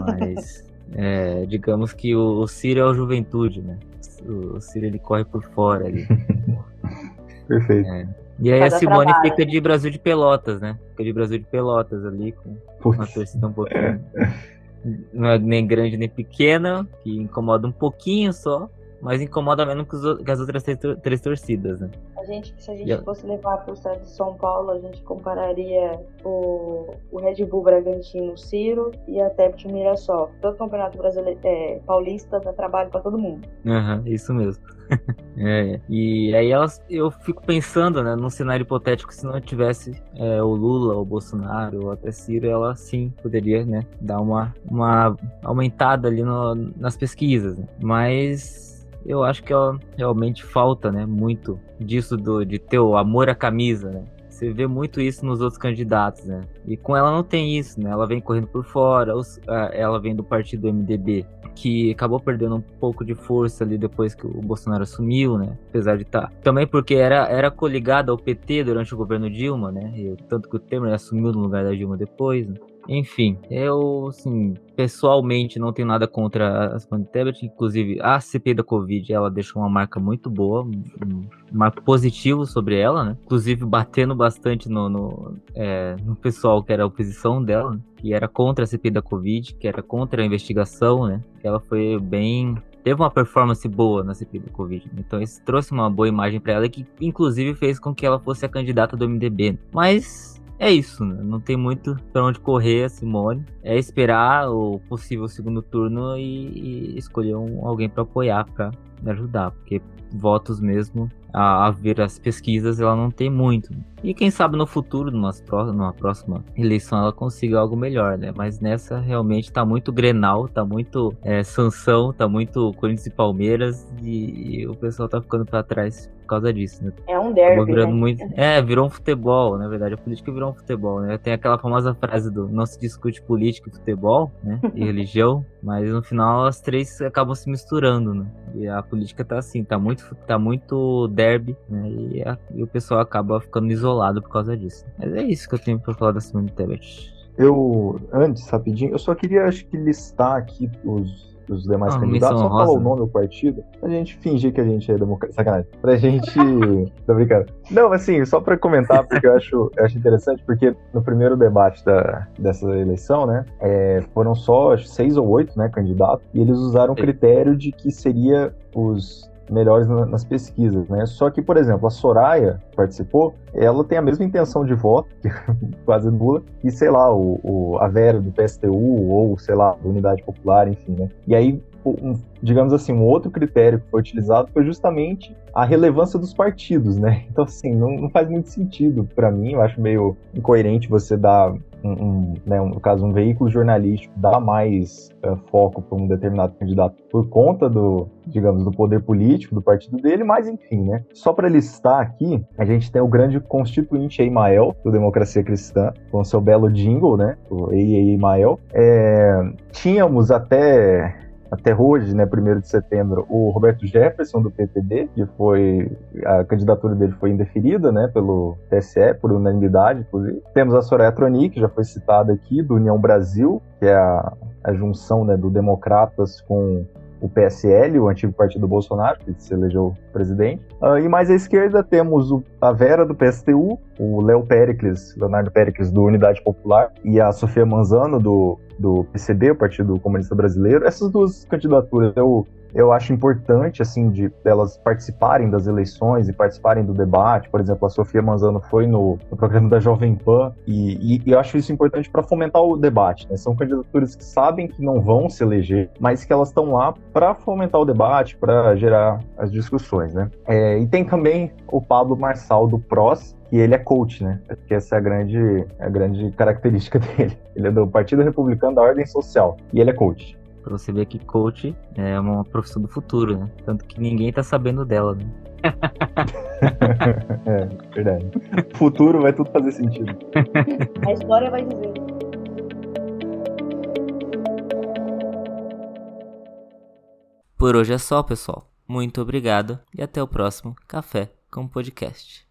Mas, é, digamos que o, o Ciro é o Juventude, né? O, o Ciro ele corre por fora ali. Perfeito. É. E aí Cada a Simone trabalho. fica de Brasil de Pelotas, né? Fica de Brasil de Pelotas ali, com Putz. uma torcida um pouquinho. não é nem grande nem pequena, que incomoda um pouquinho só, mas incomoda menos que, as outras três, torcidas, né? A gente, se a gente eu... fosse levar para o estado de São Paulo, a gente compararia o, o Red Bull Bragantino Ciro e a Tepti Mirassol. Todo campeonato brasileiro é, paulista dá trabalho para todo mundo. Uhum, isso mesmo. é, e aí elas, eu fico pensando, né, num cenário hipotético, se não tivesse é, o Lula, o Bolsonaro, ou até Ciro, ela sim poderia, né, dar uma, uma aumentada ali no, nas pesquisas. Né? Mas eu acho que ela realmente falta, né, muito disso do, de ter o amor à camisa, né? Você vê muito isso nos outros candidatos, né? E com ela não tem isso, né? Ela vem correndo por fora, os, ela vem do partido MDB, que acabou perdendo um pouco de força ali depois que o Bolsonaro assumiu, né? Apesar de estar. Tá... Também porque era, era coligada ao PT durante o governo Dilma, né? E, tanto que o Temer assumiu no lugar da Dilma depois. Né? Enfim, eu, assim, pessoalmente não tenho nada contra a Simone Tebet, inclusive a CP da Covid, ela deixou uma marca muito boa, um marco positivo sobre ela, né? Inclusive batendo bastante no, no, é, no pessoal que era a oposição dela, né? que era contra a CP da Covid, que era contra a investigação, né? Ela foi bem teve uma performance boa na CPI da Covid. Então isso trouxe uma boa imagem para ela que inclusive fez com que ela fosse a candidata do MDB. Mas é isso, né? Não tem muito pra onde correr a Simone. É esperar o possível segundo turno e, e escolher um, alguém para apoiar, para ajudar, porque votos mesmo a, a, ver as pesquisas ela não tem muito. E quem sabe no futuro, numa, numa próxima eleição, ela consiga algo melhor, né? Mas nessa realmente tá muito Grenal, tá muito é, Sansão, tá muito Corinthians e Palmeiras e, e o pessoal tá ficando para trás por causa disso, né? É um derby, virando né? muito... É, virou um futebol, na verdade. A política virou um futebol, né? Tem aquela famosa frase do não se discute política e futebol, né? E religião, mas no final as três acabam se misturando, né? E a política tá assim, tá muito, tá muito derby, né? E, a, e o pessoal acaba ficando isolado por causa disso. Mas é isso que eu tenho pra falar da Simone Tebet. Eu, antes, rapidinho, eu só queria, acho que, listar aqui os os demais ah, candidatos, só falar o nome do partido, pra gente fingir que a gente é democrata. Sacanagem. Pra gente. Tô brincando. Não, assim, só pra comentar, porque eu acho, eu acho interessante, porque no primeiro debate da, dessa eleição, né, é, foram só seis ou oito né, candidatos, e eles usaram o critério de que seria os melhores nas pesquisas, né? Só que, por exemplo, a Soraya participou, ela tem a mesma intenção de voto, quase nula, e sei lá, o, o, a Vera do PSTU ou, sei lá, da Unidade Popular, enfim, né? E aí um, digamos assim, um outro critério que foi utilizado foi justamente a relevância dos partidos, né? Então, assim, não, não faz muito sentido para mim, eu acho meio incoerente você dar, um, um, né, no caso, um veículo jornalístico dar mais uh, foco para um determinado candidato por conta do, digamos, do poder político do partido dele, mas enfim, né? Só para listar aqui, a gente tem o grande constituinte Eimael, do Democracia Cristã, com seu belo jingle, né? O Ei Eimael. É, tínhamos até até hoje, né, 1 de setembro, o Roberto Jefferson do PPD, que foi a candidatura dele foi indeferida, né, pelo TSE por unanimidade, inclusive. Temos a Soraya Tronic, que já foi citada aqui, do União Brasil, que é a, a junção, né, do Democratas com o PSL, o antigo partido do Bolsonaro, que se elegeu presidente. Uh, e mais à esquerda temos o, a Vera do PSTU, o Léo Pericles, Leonardo Pericles do Unidade Popular e a Sofia Manzano do, do PCB, o Partido Comunista Brasileiro. Essas duas candidaturas eu eu acho importante, assim, de elas participarem das eleições e participarem do debate. Por exemplo, a Sofia Manzano foi no, no programa da Jovem Pan e, e, e eu acho isso importante para fomentar o debate. Né? São candidaturas que sabem que não vão se eleger, mas que elas estão lá para fomentar o debate, para gerar as discussões, né? É, e tem também o Pablo Marçal do PROS, que ele é coach, né? Porque essa é a grande, a grande característica dele. Ele é do Partido Republicano da Ordem Social e ele é coach. Pra você ver que coach é uma profissão do futuro, né? Tanto que ninguém tá sabendo dela, né? é, verdade. Futuro vai tudo fazer sentido. A história vai dizer. Por hoje é só, pessoal. Muito obrigado e até o próximo Café com Podcast.